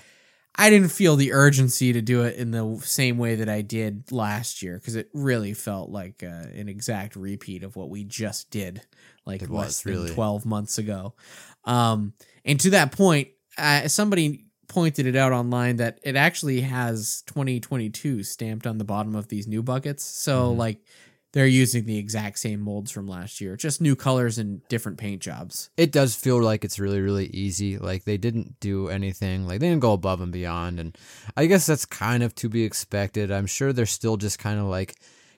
I didn't feel the urgency to do it in the same way that I did last year because it really felt like uh, an exact repeat of what we just did like It less was, than really. 12 months ago. Um, and to that point, uh, somebody pointed it out online that it actually has 2022 stamped on the bottom of these new buckets. So Mhm. like they're using the exact same molds from last year, just new colors and different paint jobs. it does feel like it's really really easy like they didn't do anything like they didn't go above and beyond and i guess that's kind of to be expected i'm sure they're still just kind of like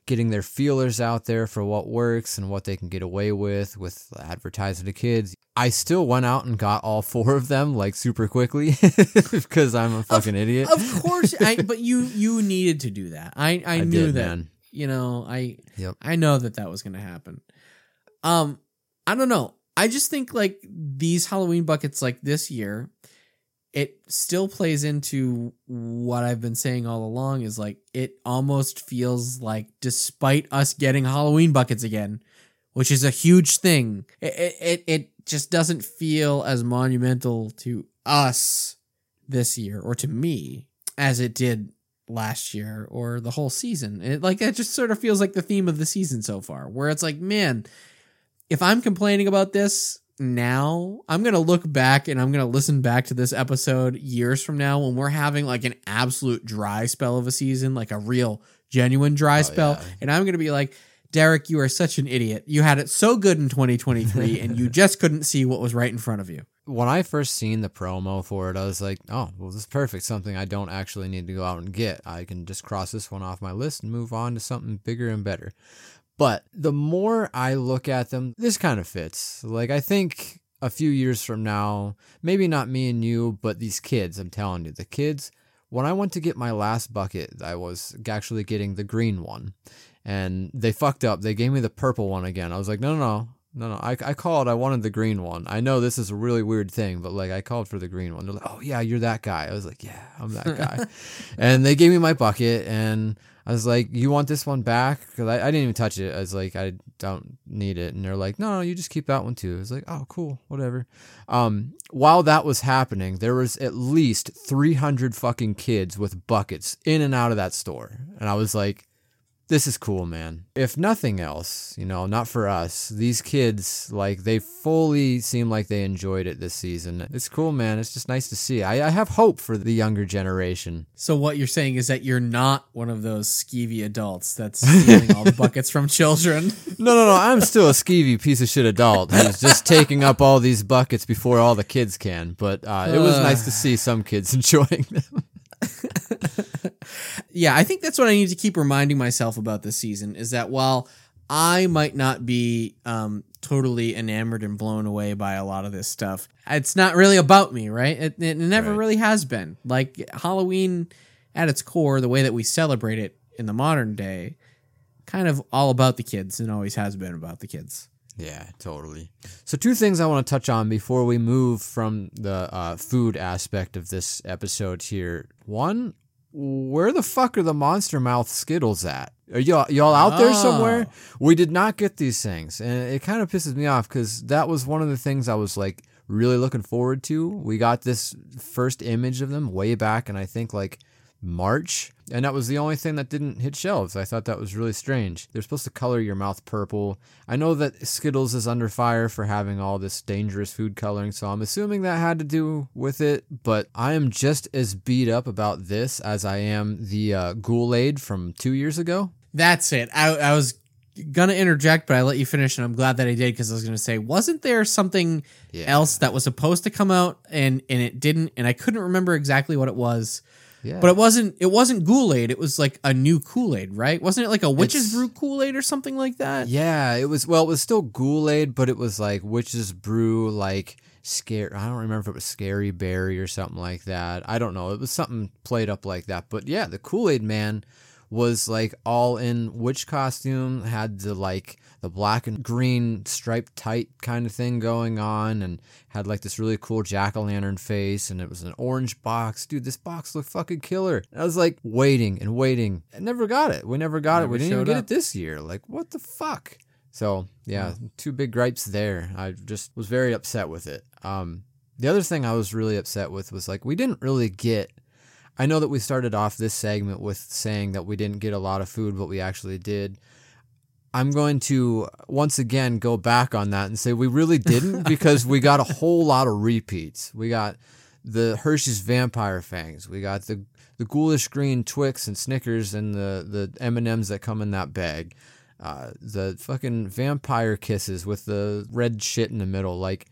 getting their feelers out there for what works and what they can get away with with advertising to kids i still went out and got all four of them like super quickly because i'm a fucking idiot Of course, I but you you needed to do that. I I, I knew did, that. man. You know, I Yep. I know that that was going to happen. Um I don't know. I just think like these Halloween buckets like this year it still plays into what I've been saying all along is like it almost feels like despite us getting Halloween buckets again, which is a huge thing, it it, it, it just doesn't feel as monumental to us this year or to me as it did last year or the whole season. It like it just sort of feels like the theme of the season so far, where it's like, man, if I'm complaining about this now, I'm gonna look back and I'm gonna listen back to this episode years from now when we're having like an absolute dry spell of a season, like a real genuine dry Oh, spell, yeah. and I'm gonna be like. Derek, you are such an idiot. You had it so good in 2023 and you just couldn't see what was right in front of you. When I first seen the promo for it, I was like, "Oh, well, this is perfect. Something I don't actually need to go out and get. I can just cross this one off my list and move on to something bigger and better." But the more I look at them, this kind of fits. Like I think a few years from now, maybe not me and you, but these kids. I'm telling you, the kids. When I went to get my last bucket, I was actually getting the green one, and they fucked up. They gave me the purple one again. I was like, no, no, no, no, no. I, I called. I wanted the green one. I know this is a really weird thing, but like I called for the green one. They're like, oh yeah, you're that guy. I was like, yeah, I'm that guy. and they gave me my bucket, and I was like, you want this one back? Because I, I didn't even touch it. I was like, I don't need it. And they're like, no, no, you just keep that one too. I was like, oh, cool, whatever. Um, while that was happening, there was at least 300 fucking kids with buckets in and out of that store. And I was like, this is cool, man. If nothing else, you know, not for us, these kids, like, they fully seem like they enjoyed it this season. It's cool, man. It's just nice to see. I, I have hope for the younger generation. So what you're saying is that you're not one of those skeevy adults that's stealing all the buckets from children. No, no, no. I'm still a skeevy piece of shit adult who's just taking up all these buckets before all the kids can. But uh, it was nice to see some kids enjoying them. Yeah, I think that's what I need to keep reminding myself about this season is that while I might not be um, totally enamored and blown away by a lot of this stuff, it's not really about me, right? It, it never Right. really has been. Like Halloween, at its core, the way that we celebrate it in the modern day, kind of all about the kids and always has been about the kids. Yeah, totally. So, two things I want to touch on before we move from the uh, food aspect of this episode here. One, where the fuck are the Monster Mouth Skittles at? Are y'all, y'all out there somewhere? Oh. We did not get these things, and it kind of pisses me off because that was one of the things I was like really looking forward to. We got this first image of them way back, and I think like March, and that was the only thing that didn't hit shelves. I thought that was really strange. They're supposed to color your mouth purple. I know that Skittles is under fire for having all this dangerous food coloring, so I'm assuming that had to do with it. But I am just as beat up about this as I am the uh, from two years ago. That's it. I, I was gonna interject, but I let you finish, and I'm glad that I did because I was gonna say, wasn't there something Yeah. else that was supposed to come out and and it didn't, and I couldn't remember exactly what it was. Yeah. But it wasn't it wasn't Kool Aid. It was like a new Kool Aid, right? Wasn't it like a witch's It's- brew Kool Aid or something like that? Yeah, it was well, it was still Ghoul-Aid, but it was like witch's brew, like scare. I don't remember if it was scary berry or something like that. I don't know. It was something played up like that. But yeah, the Kool Aid Man was like all in witch costume, had the like the black and green striped tight kind of thing going on, and had like this really cool jack o' lantern face, and it was an orange box. Dude, this box looked fucking killer. I was like waiting and waiting. I never got it. We never got it. We didn't even get up. it this year. Like, what the fuck? So yeah, two big gripes there. I just was very upset with it. Um, the other thing I was really upset with was like we didn't really get. I know that we started off this segment with saying that we didn't get a lot of food, but we actually did. I'm going to once again go back on that and say we really didn't because we got a whole lot of repeats. We got the Hershey's Vampire Fangs. We got the the ghoulish green Twix and Snickers and the the M and M's that come in that bag. Uh, the fucking vampire kisses with the red shit in the middle. Like,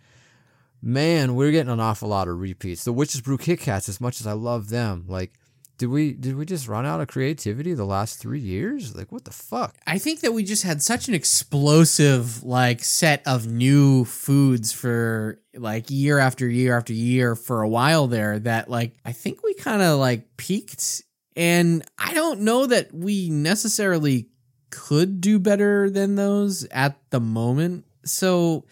man, we're getting an awful lot of repeats. The Witch's Brew Kit Kats, as much as I love them, like, did we did we just run out of creativity the last three years? Like, what the fuck? I think that we just had such an explosive like set of new foods for like year after year after year for a while there that like I think we kind of like peaked and I don't know that we necessarily could do better than those at the moment. So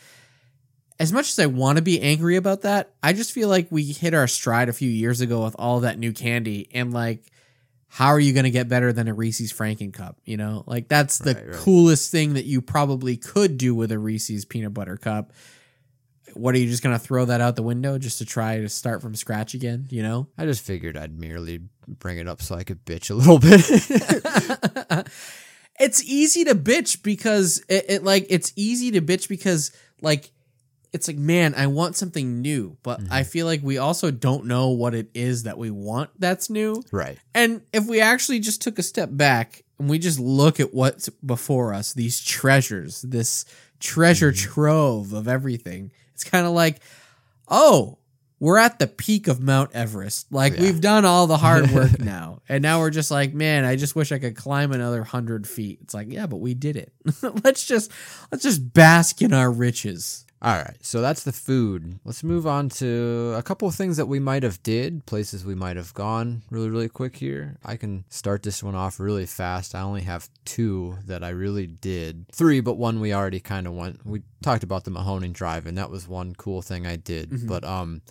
as much as I want to be angry about that, I just feel like we hit our stride a few years ago with all that new candy and like how are you going to get better than a Reese's Franken cup, you know? Like that's the Right, right. coolest thing that you probably could do with a Reese's peanut butter cup. What are you just going to throw that out the window just to try to start from scratch again, you know? I just figured I'd merely bring it up so I could bitch a little bit. it's easy to bitch because it, it like it's easy to bitch because like it's like man i want something new but i mm-hmm. feel like we also don't know what it is that we want that's new. Right. and if we actually just took a step back and we just look at what's before us these treasures this treasure mm-hmm. trove of everything it's kind of like oh we're at the peak of mount everest. Like Yeah. we've done all the hard work now. And now we're just like man i just wish i could climb another 100 feet. It's like yeah but we did it. Let's just let's just bask in our riches All right, so that's the food. Let's move on to a couple of things that we might have did, places we might have gone really really quick here. I can start this one off really fast. I only have two that I really did. Three, but one we already kind of went. We talked about the Mahoning Drive and that was one cool thing I did. But um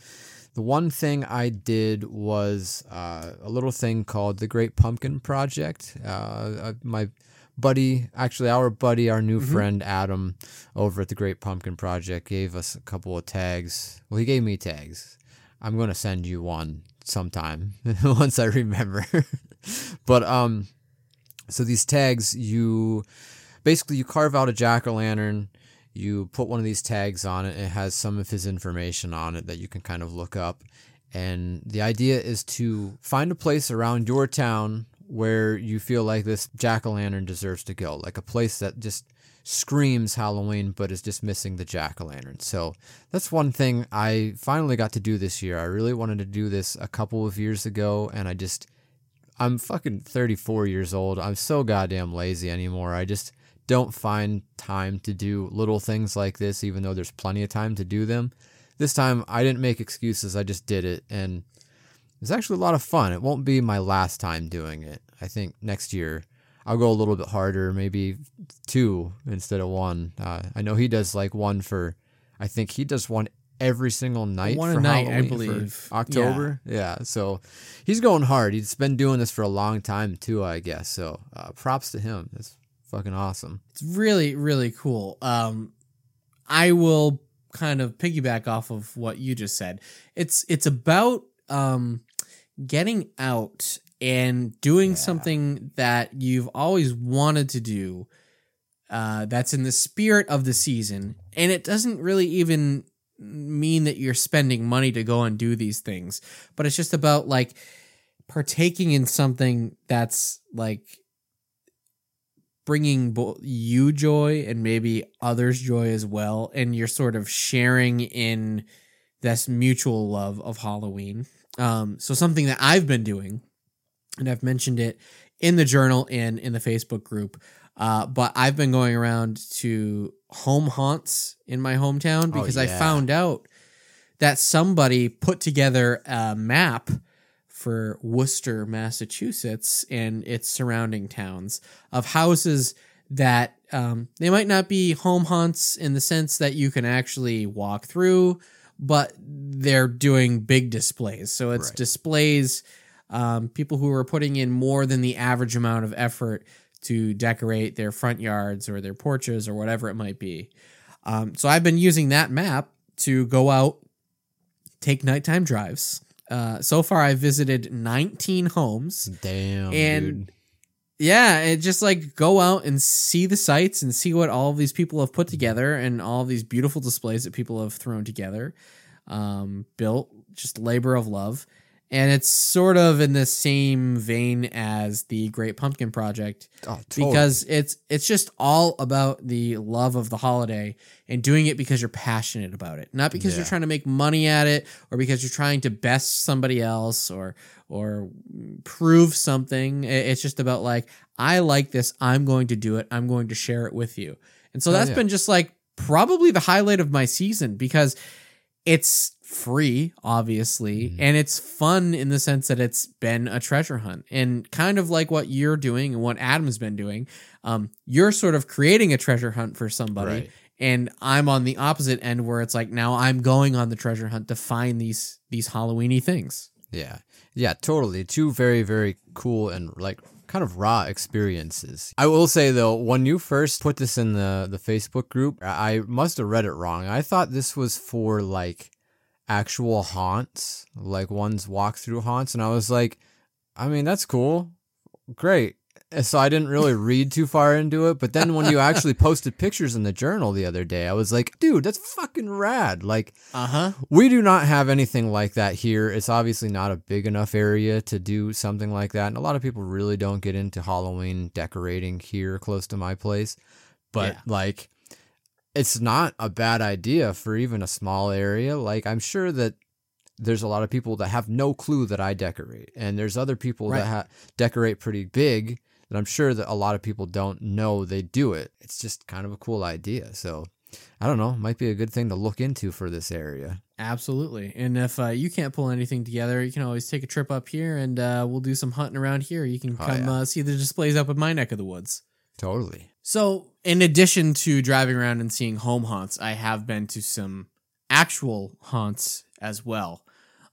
the one thing I did was uh, a little thing called the Great Pumpkin Project. Uh, uh, my buddy, actually our buddy, our new friend Adam over at the Great Pumpkin Project gave us a couple of tags. Well, he gave me tags. I'm going to send you one sometime once I remember. but um so these tags you basically you carve out a jack-o'-lantern, you put one of these tags on it, it has some of his information on it that you can kind of look up. And the idea is to find a place around your town where you feel like this jack o' lantern deserves to go, like a place that just screams Halloween but is just missing the jack o' lantern. So that's one thing I finally got to do this year. I really wanted to do this a couple of years ago, and I just, I'm fucking 34 years old. I'm so goddamn lazy anymore. I just don't find time to do little things like this, even though there's plenty of time to do them. This time I didn't make excuses, I just did it, and it's actually a lot of fun. It won't be my last time doing it. I think next year I'll go a little bit harder, maybe two instead of one. Uh, I know he does like one for, I think he does one every single night One a for night, I Halloween for believe. October. Yeah. so he's going hard. He's been doing this for a long time too, I guess. So uh, props to him. That's fucking awesome. It's really, really cool. Um, I will kind of piggyback off of what you just said. It's it's about um, getting out and doing Yeah. something that you've always wanted to do. Uh, that's in the spirit of the season, and it doesn't really even mean that you're spending money to go and do these things, but it's just about like partaking in something that's like bringing bo- you joy and maybe others joy as well and you're sort of sharing in this mutual love of halloween um, so something that i've been doing and i've mentioned it in the journal and in the facebook group uh, but i've been going around to home haunts in my hometown Oh, because i found out that somebody put together a map for Worcester, Massachusetts, and its surrounding towns of houses that um, they might not be home haunts in the sense that you can actually walk through, but they're doing big displays. So it's Right. displays, um, people who are putting in more than the average amount of effort to decorate their front yards or their porches or whatever it might be. Um, so I've been using that map to go out, take nighttime drives. Uh, so far, I've visited 19 homes. Damn. And dude. Yeah, and just like go out and see the sights and see what all of these people have put together and all these beautiful displays that people have thrown together, um, built, just labor of love. And it's sort of in the same vein as the Great Pumpkin Project Oh, totally. because it's it's just all about the love of the holiday and doing it because you're passionate about it not because you're trying to make money at it or because you're trying to best somebody else or or prove something. It's just about like i like this. I'm going to do it. I'm going to share it with you. And so Hell that's yeah. been just like probably the highlight of my season because it's free obviously Mhm. and it's fun in the sense that it's been a treasure hunt and kind of like what you're doing and what adam's been doing um, you're sort of creating a treasure hunt for somebody Right. and i'm on the opposite end where it's like now i'm going on the treasure hunt to find these these halloweeny things Yeah. Yeah, totally. Two very, very cool and like kind of raw experiences. I will say though, when you first put this in the the Facebook group, I must have read it wrong. I thought this was for like actual haunts, like one's walk through haunts, and I was like, I mean, that's cool. Great. So I didn't really read too far into it, but then when you actually posted pictures in the journal the other day, I was like, dude, that's fucking rad. Like uh-huh we do not have anything like that here. It's obviously not a big enough area to do something like that. And a lot of people really don't get into Halloween decorating here close to my place. But Yeah. like it's not a bad idea for even a small area. Like I'm sure that there's a lot of people that have no clue that I decorate. And there's other people Right. that ha- decorate pretty big that I'm sure that a lot of people don't know they do it. It's just kind of a cool idea. So I don't know, might be a good thing to look into for this area. absolutely and if uh, you can't pull anything together you can always take a trip up here and uh, we'll do some hunting around here you can Oh, come yeah. uh, see the displays up in my neck of the woods Totally. So, in addition to driving around and seeing home haunts, I have been to some actual haunts as well.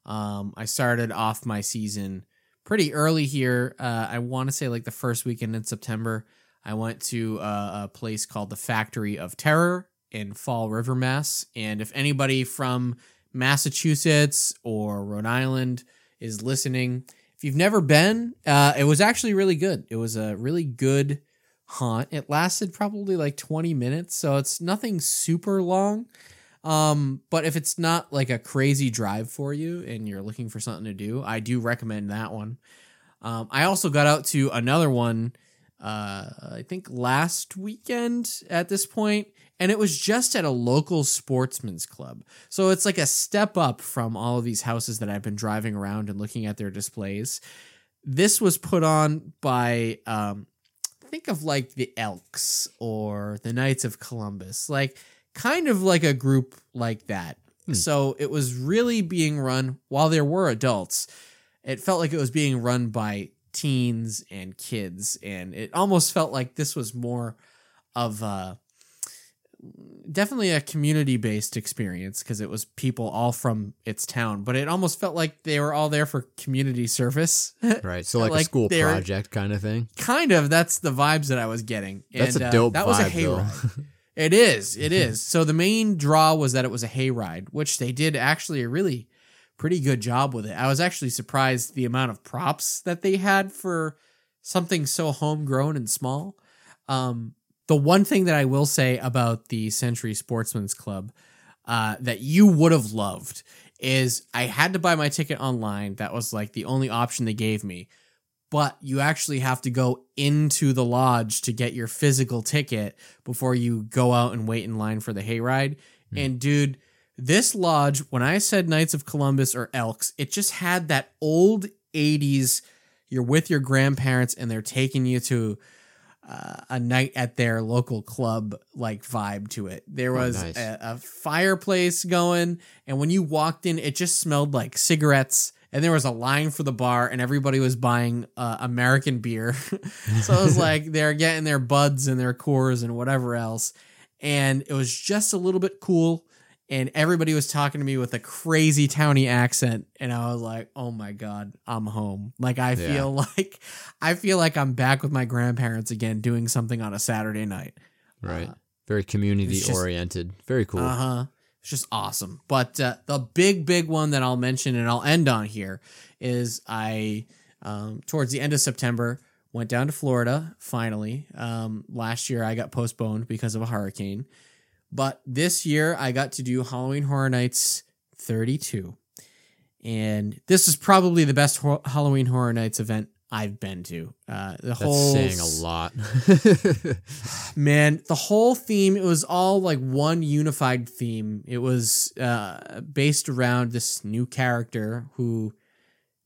Um, I started off my season pretty early here. Uh, I want to say like the first weekend in September. I went to a, a place called the Factory of Terror in Fall River, Mass. And if anybody from Massachusetts or Rhode Island is listening, if you've never been, uh, it was actually really good. It was a really good haunt. It lasted probably like 20 minutes, so it's nothing super long. Um, but if it's not like a crazy drive for you and you're looking for something to do, I do recommend that one. Um, I also got out to another one, uh, I think last weekend at this point, and it was just at a local sportsman's club. So it's like a step up from all of these houses that I've been driving around and looking at their displays. This was put on by, um, think of like the Elks or the Knights of Columbus, like kind of like a group like that. Hmm. So it was really being run while there were adults. It felt like it was being run by teens and kids, and it almost felt like this was more of a definitely a community based experience because it was people all from its town, but it almost felt like they were all there for community service. Right. So like, a school project kind of thing. kind of. That's the vibes that I was getting. That's And, a uh, dope That was a vibe, hayride. It is. It is. So the main draw was that it was a hayride, which they did actually a really pretty good job with it. I was actually surprised the amount of props that they had for something so homegrown and small. Um, the one thing that I will say about the Century Sportsman's Club uh, that you would have loved is I had to buy my ticket online. That was like the only option they gave me. But you actually have to go into the lodge to get your physical ticket before you go out and wait in line for the hayride. And dude, this lodge, when I said Knights of Columbus or Elks, it just had that old 80s, you're with your grandparents and they're taking you to uh, a night at their local club like vibe to it. There Oh, was nice. a, a fireplace going, and when you walked in, it just smelled like cigarettes. And there was a line for the bar, and everybody was buying uh, American beer. so it was like they're getting their buds and their Coors and whatever else. And it was just a little bit cool. And everybody was talking to me with a crazy towny accent. And I was like, oh my God, I'm home. Like, I Yeah. feel like I feel like I'm back with my grandparents again doing something on a Saturday night. Right. Uh, Very community just- oriented. Very cool. Uh huh. It's just awesome. But uh, the big, big one that I'll mention and I'll end on here is I, um, towards the end of September, went down to Florida finally. Um, last year I got postponed because of a hurricane. But this year I got to do Halloween Horror Nights 32. And this is probably the best ho- Halloween Horror Nights event I've been to. Uh, the That's whole saying a lot. man the whole theme it was all like one unified theme it was uh based around this new character who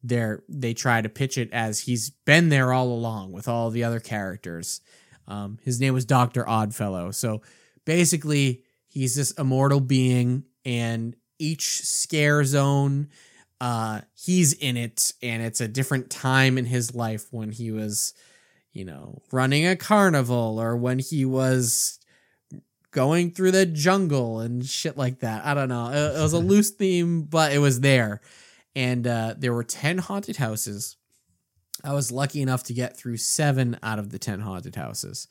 they're they try to pitch it as he's been there all along with all the other characters um his name was dr oddfellow so basically he's this immortal being and each scare zone uh he's in it and it's a different time in his life when he was you know, running a carnival or when he was going through the jungle and shit like that. I don't know. It, it was a loose theme, but it was there. And uh, there were 10 haunted houses. I was lucky enough to get through seven out of the 10 haunted houses.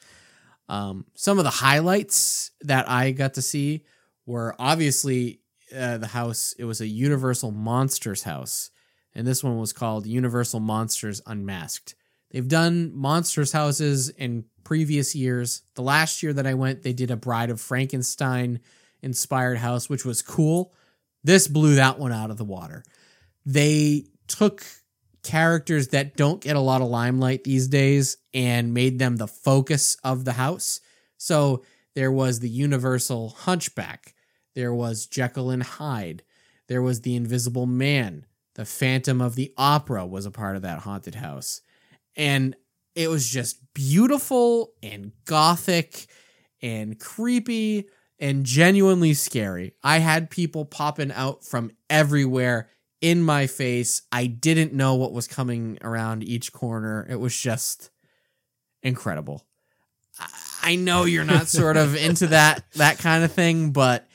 Um, some of the highlights that I got to see were obviously uh, the house, it was a Universal Monsters house. And this one was called Universal Monsters Unmasked. They've done monsters houses in previous years. The last year that I went, they did a Bride of Frankenstein inspired house, which was cool. This blew that one out of the water. They took characters that don't get a lot of limelight these days and made them the focus of the house. So there was the Universal Hunchback, there was Jekyll and Hyde, there was the Invisible Man, the Phantom of the Opera was a part of that haunted house and it was just beautiful and gothic and creepy and genuinely scary. I had people popping out from everywhere in my face. I didn't know what was coming around each corner. It was just incredible. I- I know you're not sort of into that that kind of thing, but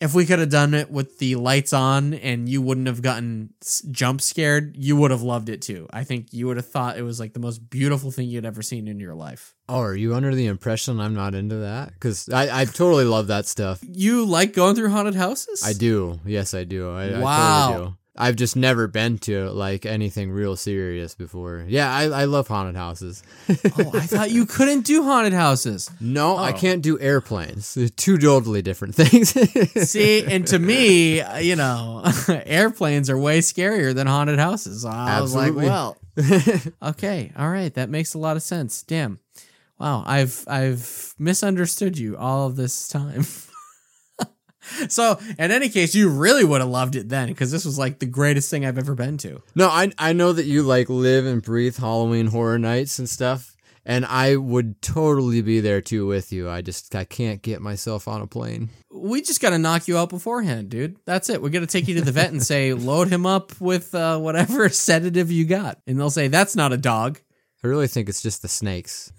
if we could have done it with the lights on and you wouldn't have gotten jump scared, you would have loved it too. I think you would have thought it was like the most beautiful thing you'd ever seen in your life. oh, are you under the impression I'm not into that? Because I, I totally love that stuff. You like going through haunted houses? I do. Yes, I do. I, I Wow. totally do. I've just never been to like anything real serious before. Yeah, I, I love haunted houses. Oh, I thought you couldn't do haunted houses. No, I Oh. can't do airplanes. They're two totally different things. See, and to me, uh, you know, airplanes are way scarier than haunted houses. I Absolutely. was like, well, okay, all right, that makes a lot of sense. Damn. Wow, I've I've misunderstood you all of this time. so, in any case, you really would have loved it then because this was like the greatest thing I've ever been to. no, I I know that you like live and breathe Halloween horror nights and stuff. and I would totally be there too with you. I just I can't get myself on a plane. We just got to knock you out beforehand, dude. That's it. We're going to take you to the vet and say, load him up with uh, whatever sedative you got. And they'll say, that's not a dog. I really think it's just the snakes.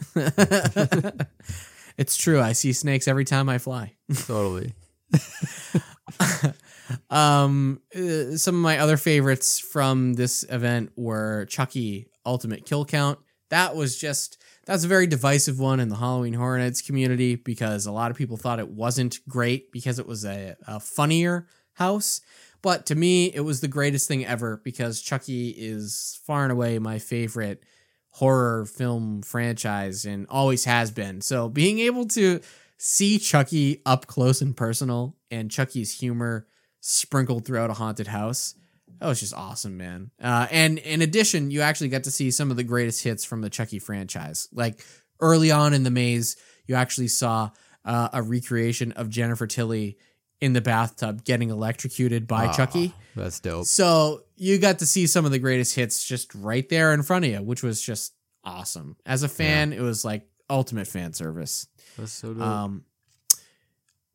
it's true. I see snakes every time I fly. Totally. um, uh, some of my other favorites from this event were Chucky Ultimate Kill Count. That was just that's a very divisive one in the Halloween Horror Nights community because a lot of people thought it wasn't great because it was a, a funnier house. But to me, it was the greatest thing ever because Chucky is far and away my favorite horror film franchise and always has been. So being able to see Chucky up close and personal and Chucky's humor sprinkled throughout a haunted house that was just awesome, man. Uh, and in addition, you actually got to see some of the greatest hits from the Chucky franchise. Like early on in the maze, you actually saw uh, a recreation of Jennifer Tilly in the bathtub getting electrocuted by oh, Chucky. That's dope. So you got to see some of the greatest hits just right there in front of you, which was just awesome. As a fan, yeah. it was like ultimate fan service. That's so dope. Um,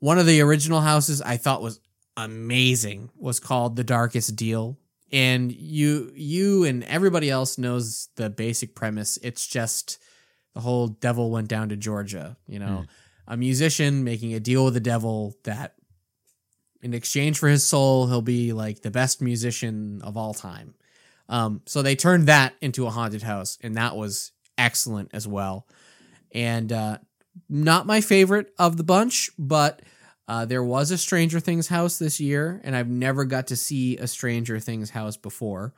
one of the original houses I thought was amazing was called The Darkest Deal. And you you and everybody else knows the basic premise. It's just the whole devil went down to Georgia, you know. Mm. A musician making a deal with the devil that in exchange for his soul, he'll be like the best musician of all time. Um, so they turned that into a haunted house, and that was excellent as well. And uh, not my favorite of the bunch, but uh, there was a Stranger Things house this year, and I've never got to see a Stranger Things house before.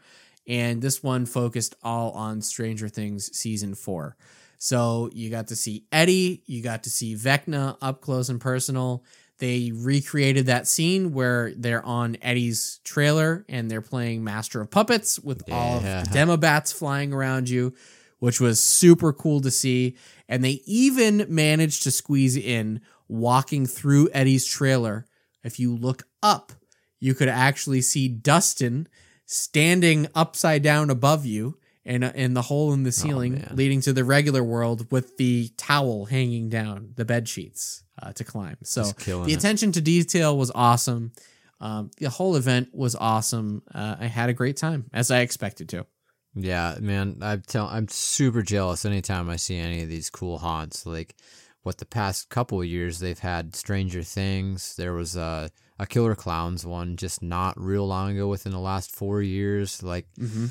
And this one focused all on Stranger Things season four. So you got to see Eddie, you got to see Vecna up close and personal. They recreated that scene where they're on Eddie's trailer and they're playing Master of Puppets with yeah. all of the Demobats flying around you, which was super cool to see. And they even managed to squeeze in walking through Eddie's trailer, if you look up, you could actually see Dustin standing upside down above you in, in the hole in the oh, ceiling oh, leading to the regular world with the towel hanging down the bed sheets uh, to climb. So the it. attention to detail was awesome. Um, the whole event was awesome. Uh, I had a great time as I expected to. Yeah, man, I'm tell I'm super jealous anytime I see any of these cool haunts. Like what the past couple of years they've had Stranger Things. There was a a Killer Clowns one just not real long ago within the last four years. Like, mm-hmm.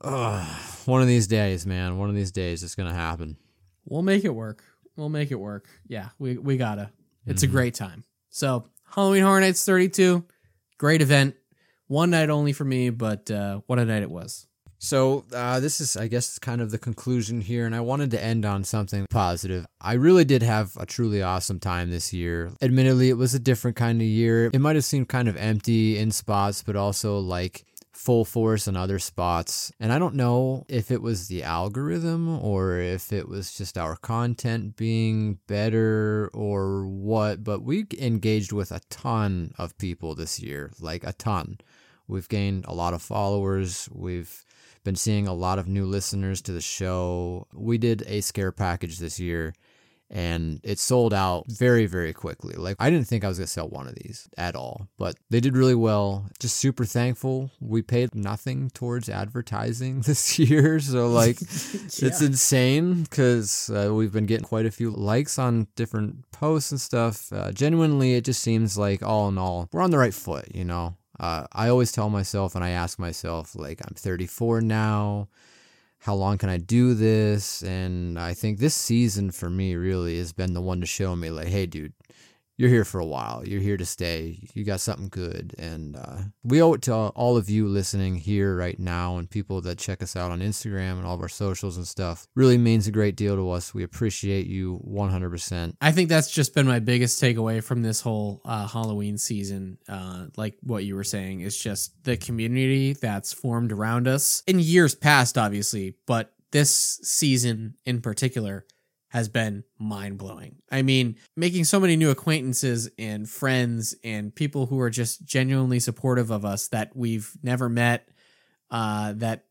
uh, one of these days, man, one of these days it's gonna happen. We'll make it work. We'll make it work. Yeah, we we gotta. It's mm-hmm. a great time. So Halloween Horror Nights 32, great event. One night only for me, but uh, what a night it was. So, uh, this is, I guess, kind of the conclusion here, and I wanted to end on something positive. I really did have a truly awesome time this year. Admittedly, it was a different kind of year. It might have seemed kind of empty in spots, but also like full force in other spots. And I don't know if it was the algorithm or if it was just our content being better or what, but we engaged with a ton of people this year, like a ton. We've gained a lot of followers. We've been seeing a lot of new listeners to the show. We did a scare package this year and it sold out very very quickly like i didn't think i was going to sell one of these at all but they did really well just super thankful we paid nothing towards advertising this year so like yeah. it's insane because uh, we've been getting quite a few likes on different posts and stuff uh, genuinely it just seems like all in all we're on the right foot you know uh, I always tell myself and I ask myself, like, I'm 34 now. How long can I do this? And I think this season for me really has been the one to show me, like, hey, dude, you're here for a while. You're here to stay. You got something good. And uh, we owe it to all of you listening here right now and people that check us out on Instagram and all of our socials and stuff. Really means a great deal to us. We appreciate you 100%. I think that's just been my biggest takeaway from this whole uh, Halloween season. Uh, like what you were saying, is just the community that's formed around us in years past, obviously, but this season in particular has been mind blowing. I mean, making so many new acquaintances and friends and people who are just genuinely supportive of us that we've never met uh, that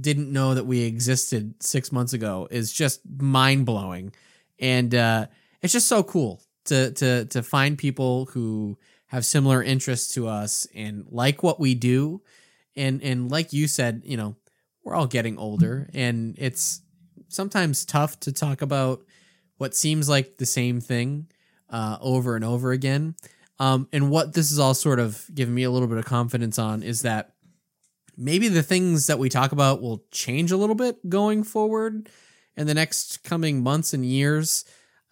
didn't know that we existed six months ago is just mind blowing, and uh, it's just so cool to to to find people who have similar interests to us and like what we do, and and like you said, you know, we're all getting older, and it's sometimes tough to talk about what seems like the same thing uh, over and over again. Um, and what this is all sort of giving me a little bit of confidence on is that maybe the things that we talk about will change a little bit going forward in the next coming months and years.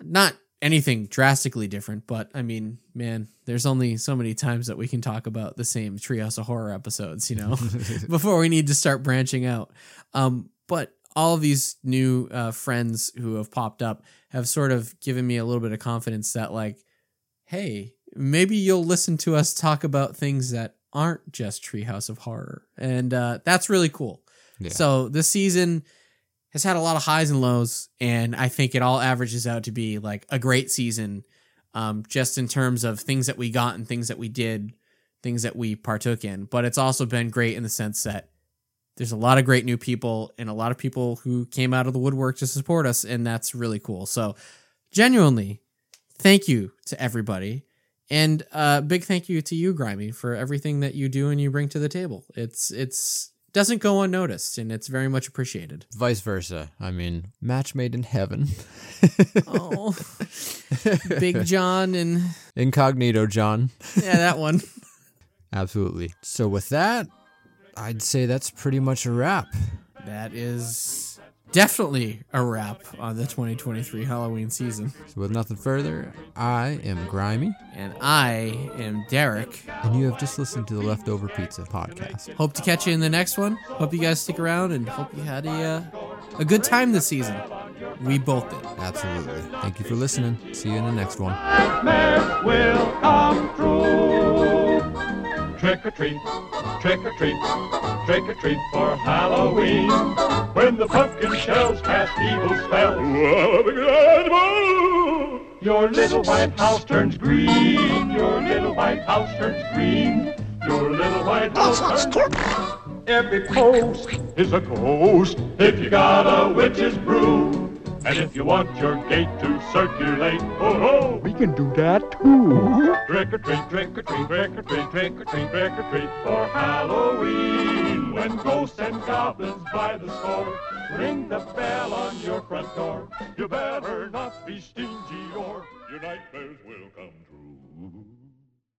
Not anything drastically different, but I mean, man, there's only so many times that we can talk about the same Treehouse of Horror episodes, you know, before we need to start branching out. Um, but all of these new uh, friends who have popped up have sort of given me a little bit of confidence that, like, hey, maybe you'll listen to us talk about things that aren't just Treehouse of Horror. And uh, that's really cool. Yeah. So this season has had a lot of highs and lows, and I think it all averages out to be like a great season, um, just in terms of things that we got and things that we did, things that we partook in. But it's also been great in the sense that there's a lot of great new people and a lot of people who came out of the woodwork to support us, and that's really cool. So, genuinely, thank you to everybody. And uh, big thank you to you, Grimey, for everything that you do and you bring to the table. It's it's doesn't go unnoticed, and it's very much appreciated. Vice versa. I mean, match made in heaven. Oh, Big John and Incognito John. yeah, that one. Absolutely. So with that, I'd say that's pretty much a wrap. That is definitely a wrap on the 2023 Halloween season. So with nothing further, I am Grimey, And I am Derek. and you have just listened to the Leftover Pizza podcast. Hope to catch you in the next one. Hope you guys stick around and hope you had a uh, a good time this season. We both did. Absolutely. Thank you for listening. See you in the next one. nightmares will come true. Trick or treat, trick or treat, trick or treat for Halloween. When the pumpkin shells cast evil spells, your little white house turns green. Your little white house turns green. Your little white oh, house turns green. Every post is a ghost if you got a witch's brew. And if you want your gate to circulate, oh ho, we can do that too. Trick or treat, trick or treat, trick or treat, trick or treat, trick or treat for Halloween. When ghosts and goblins by the score ring the bell on your front door, you better not be stingy or your nightmares will come true.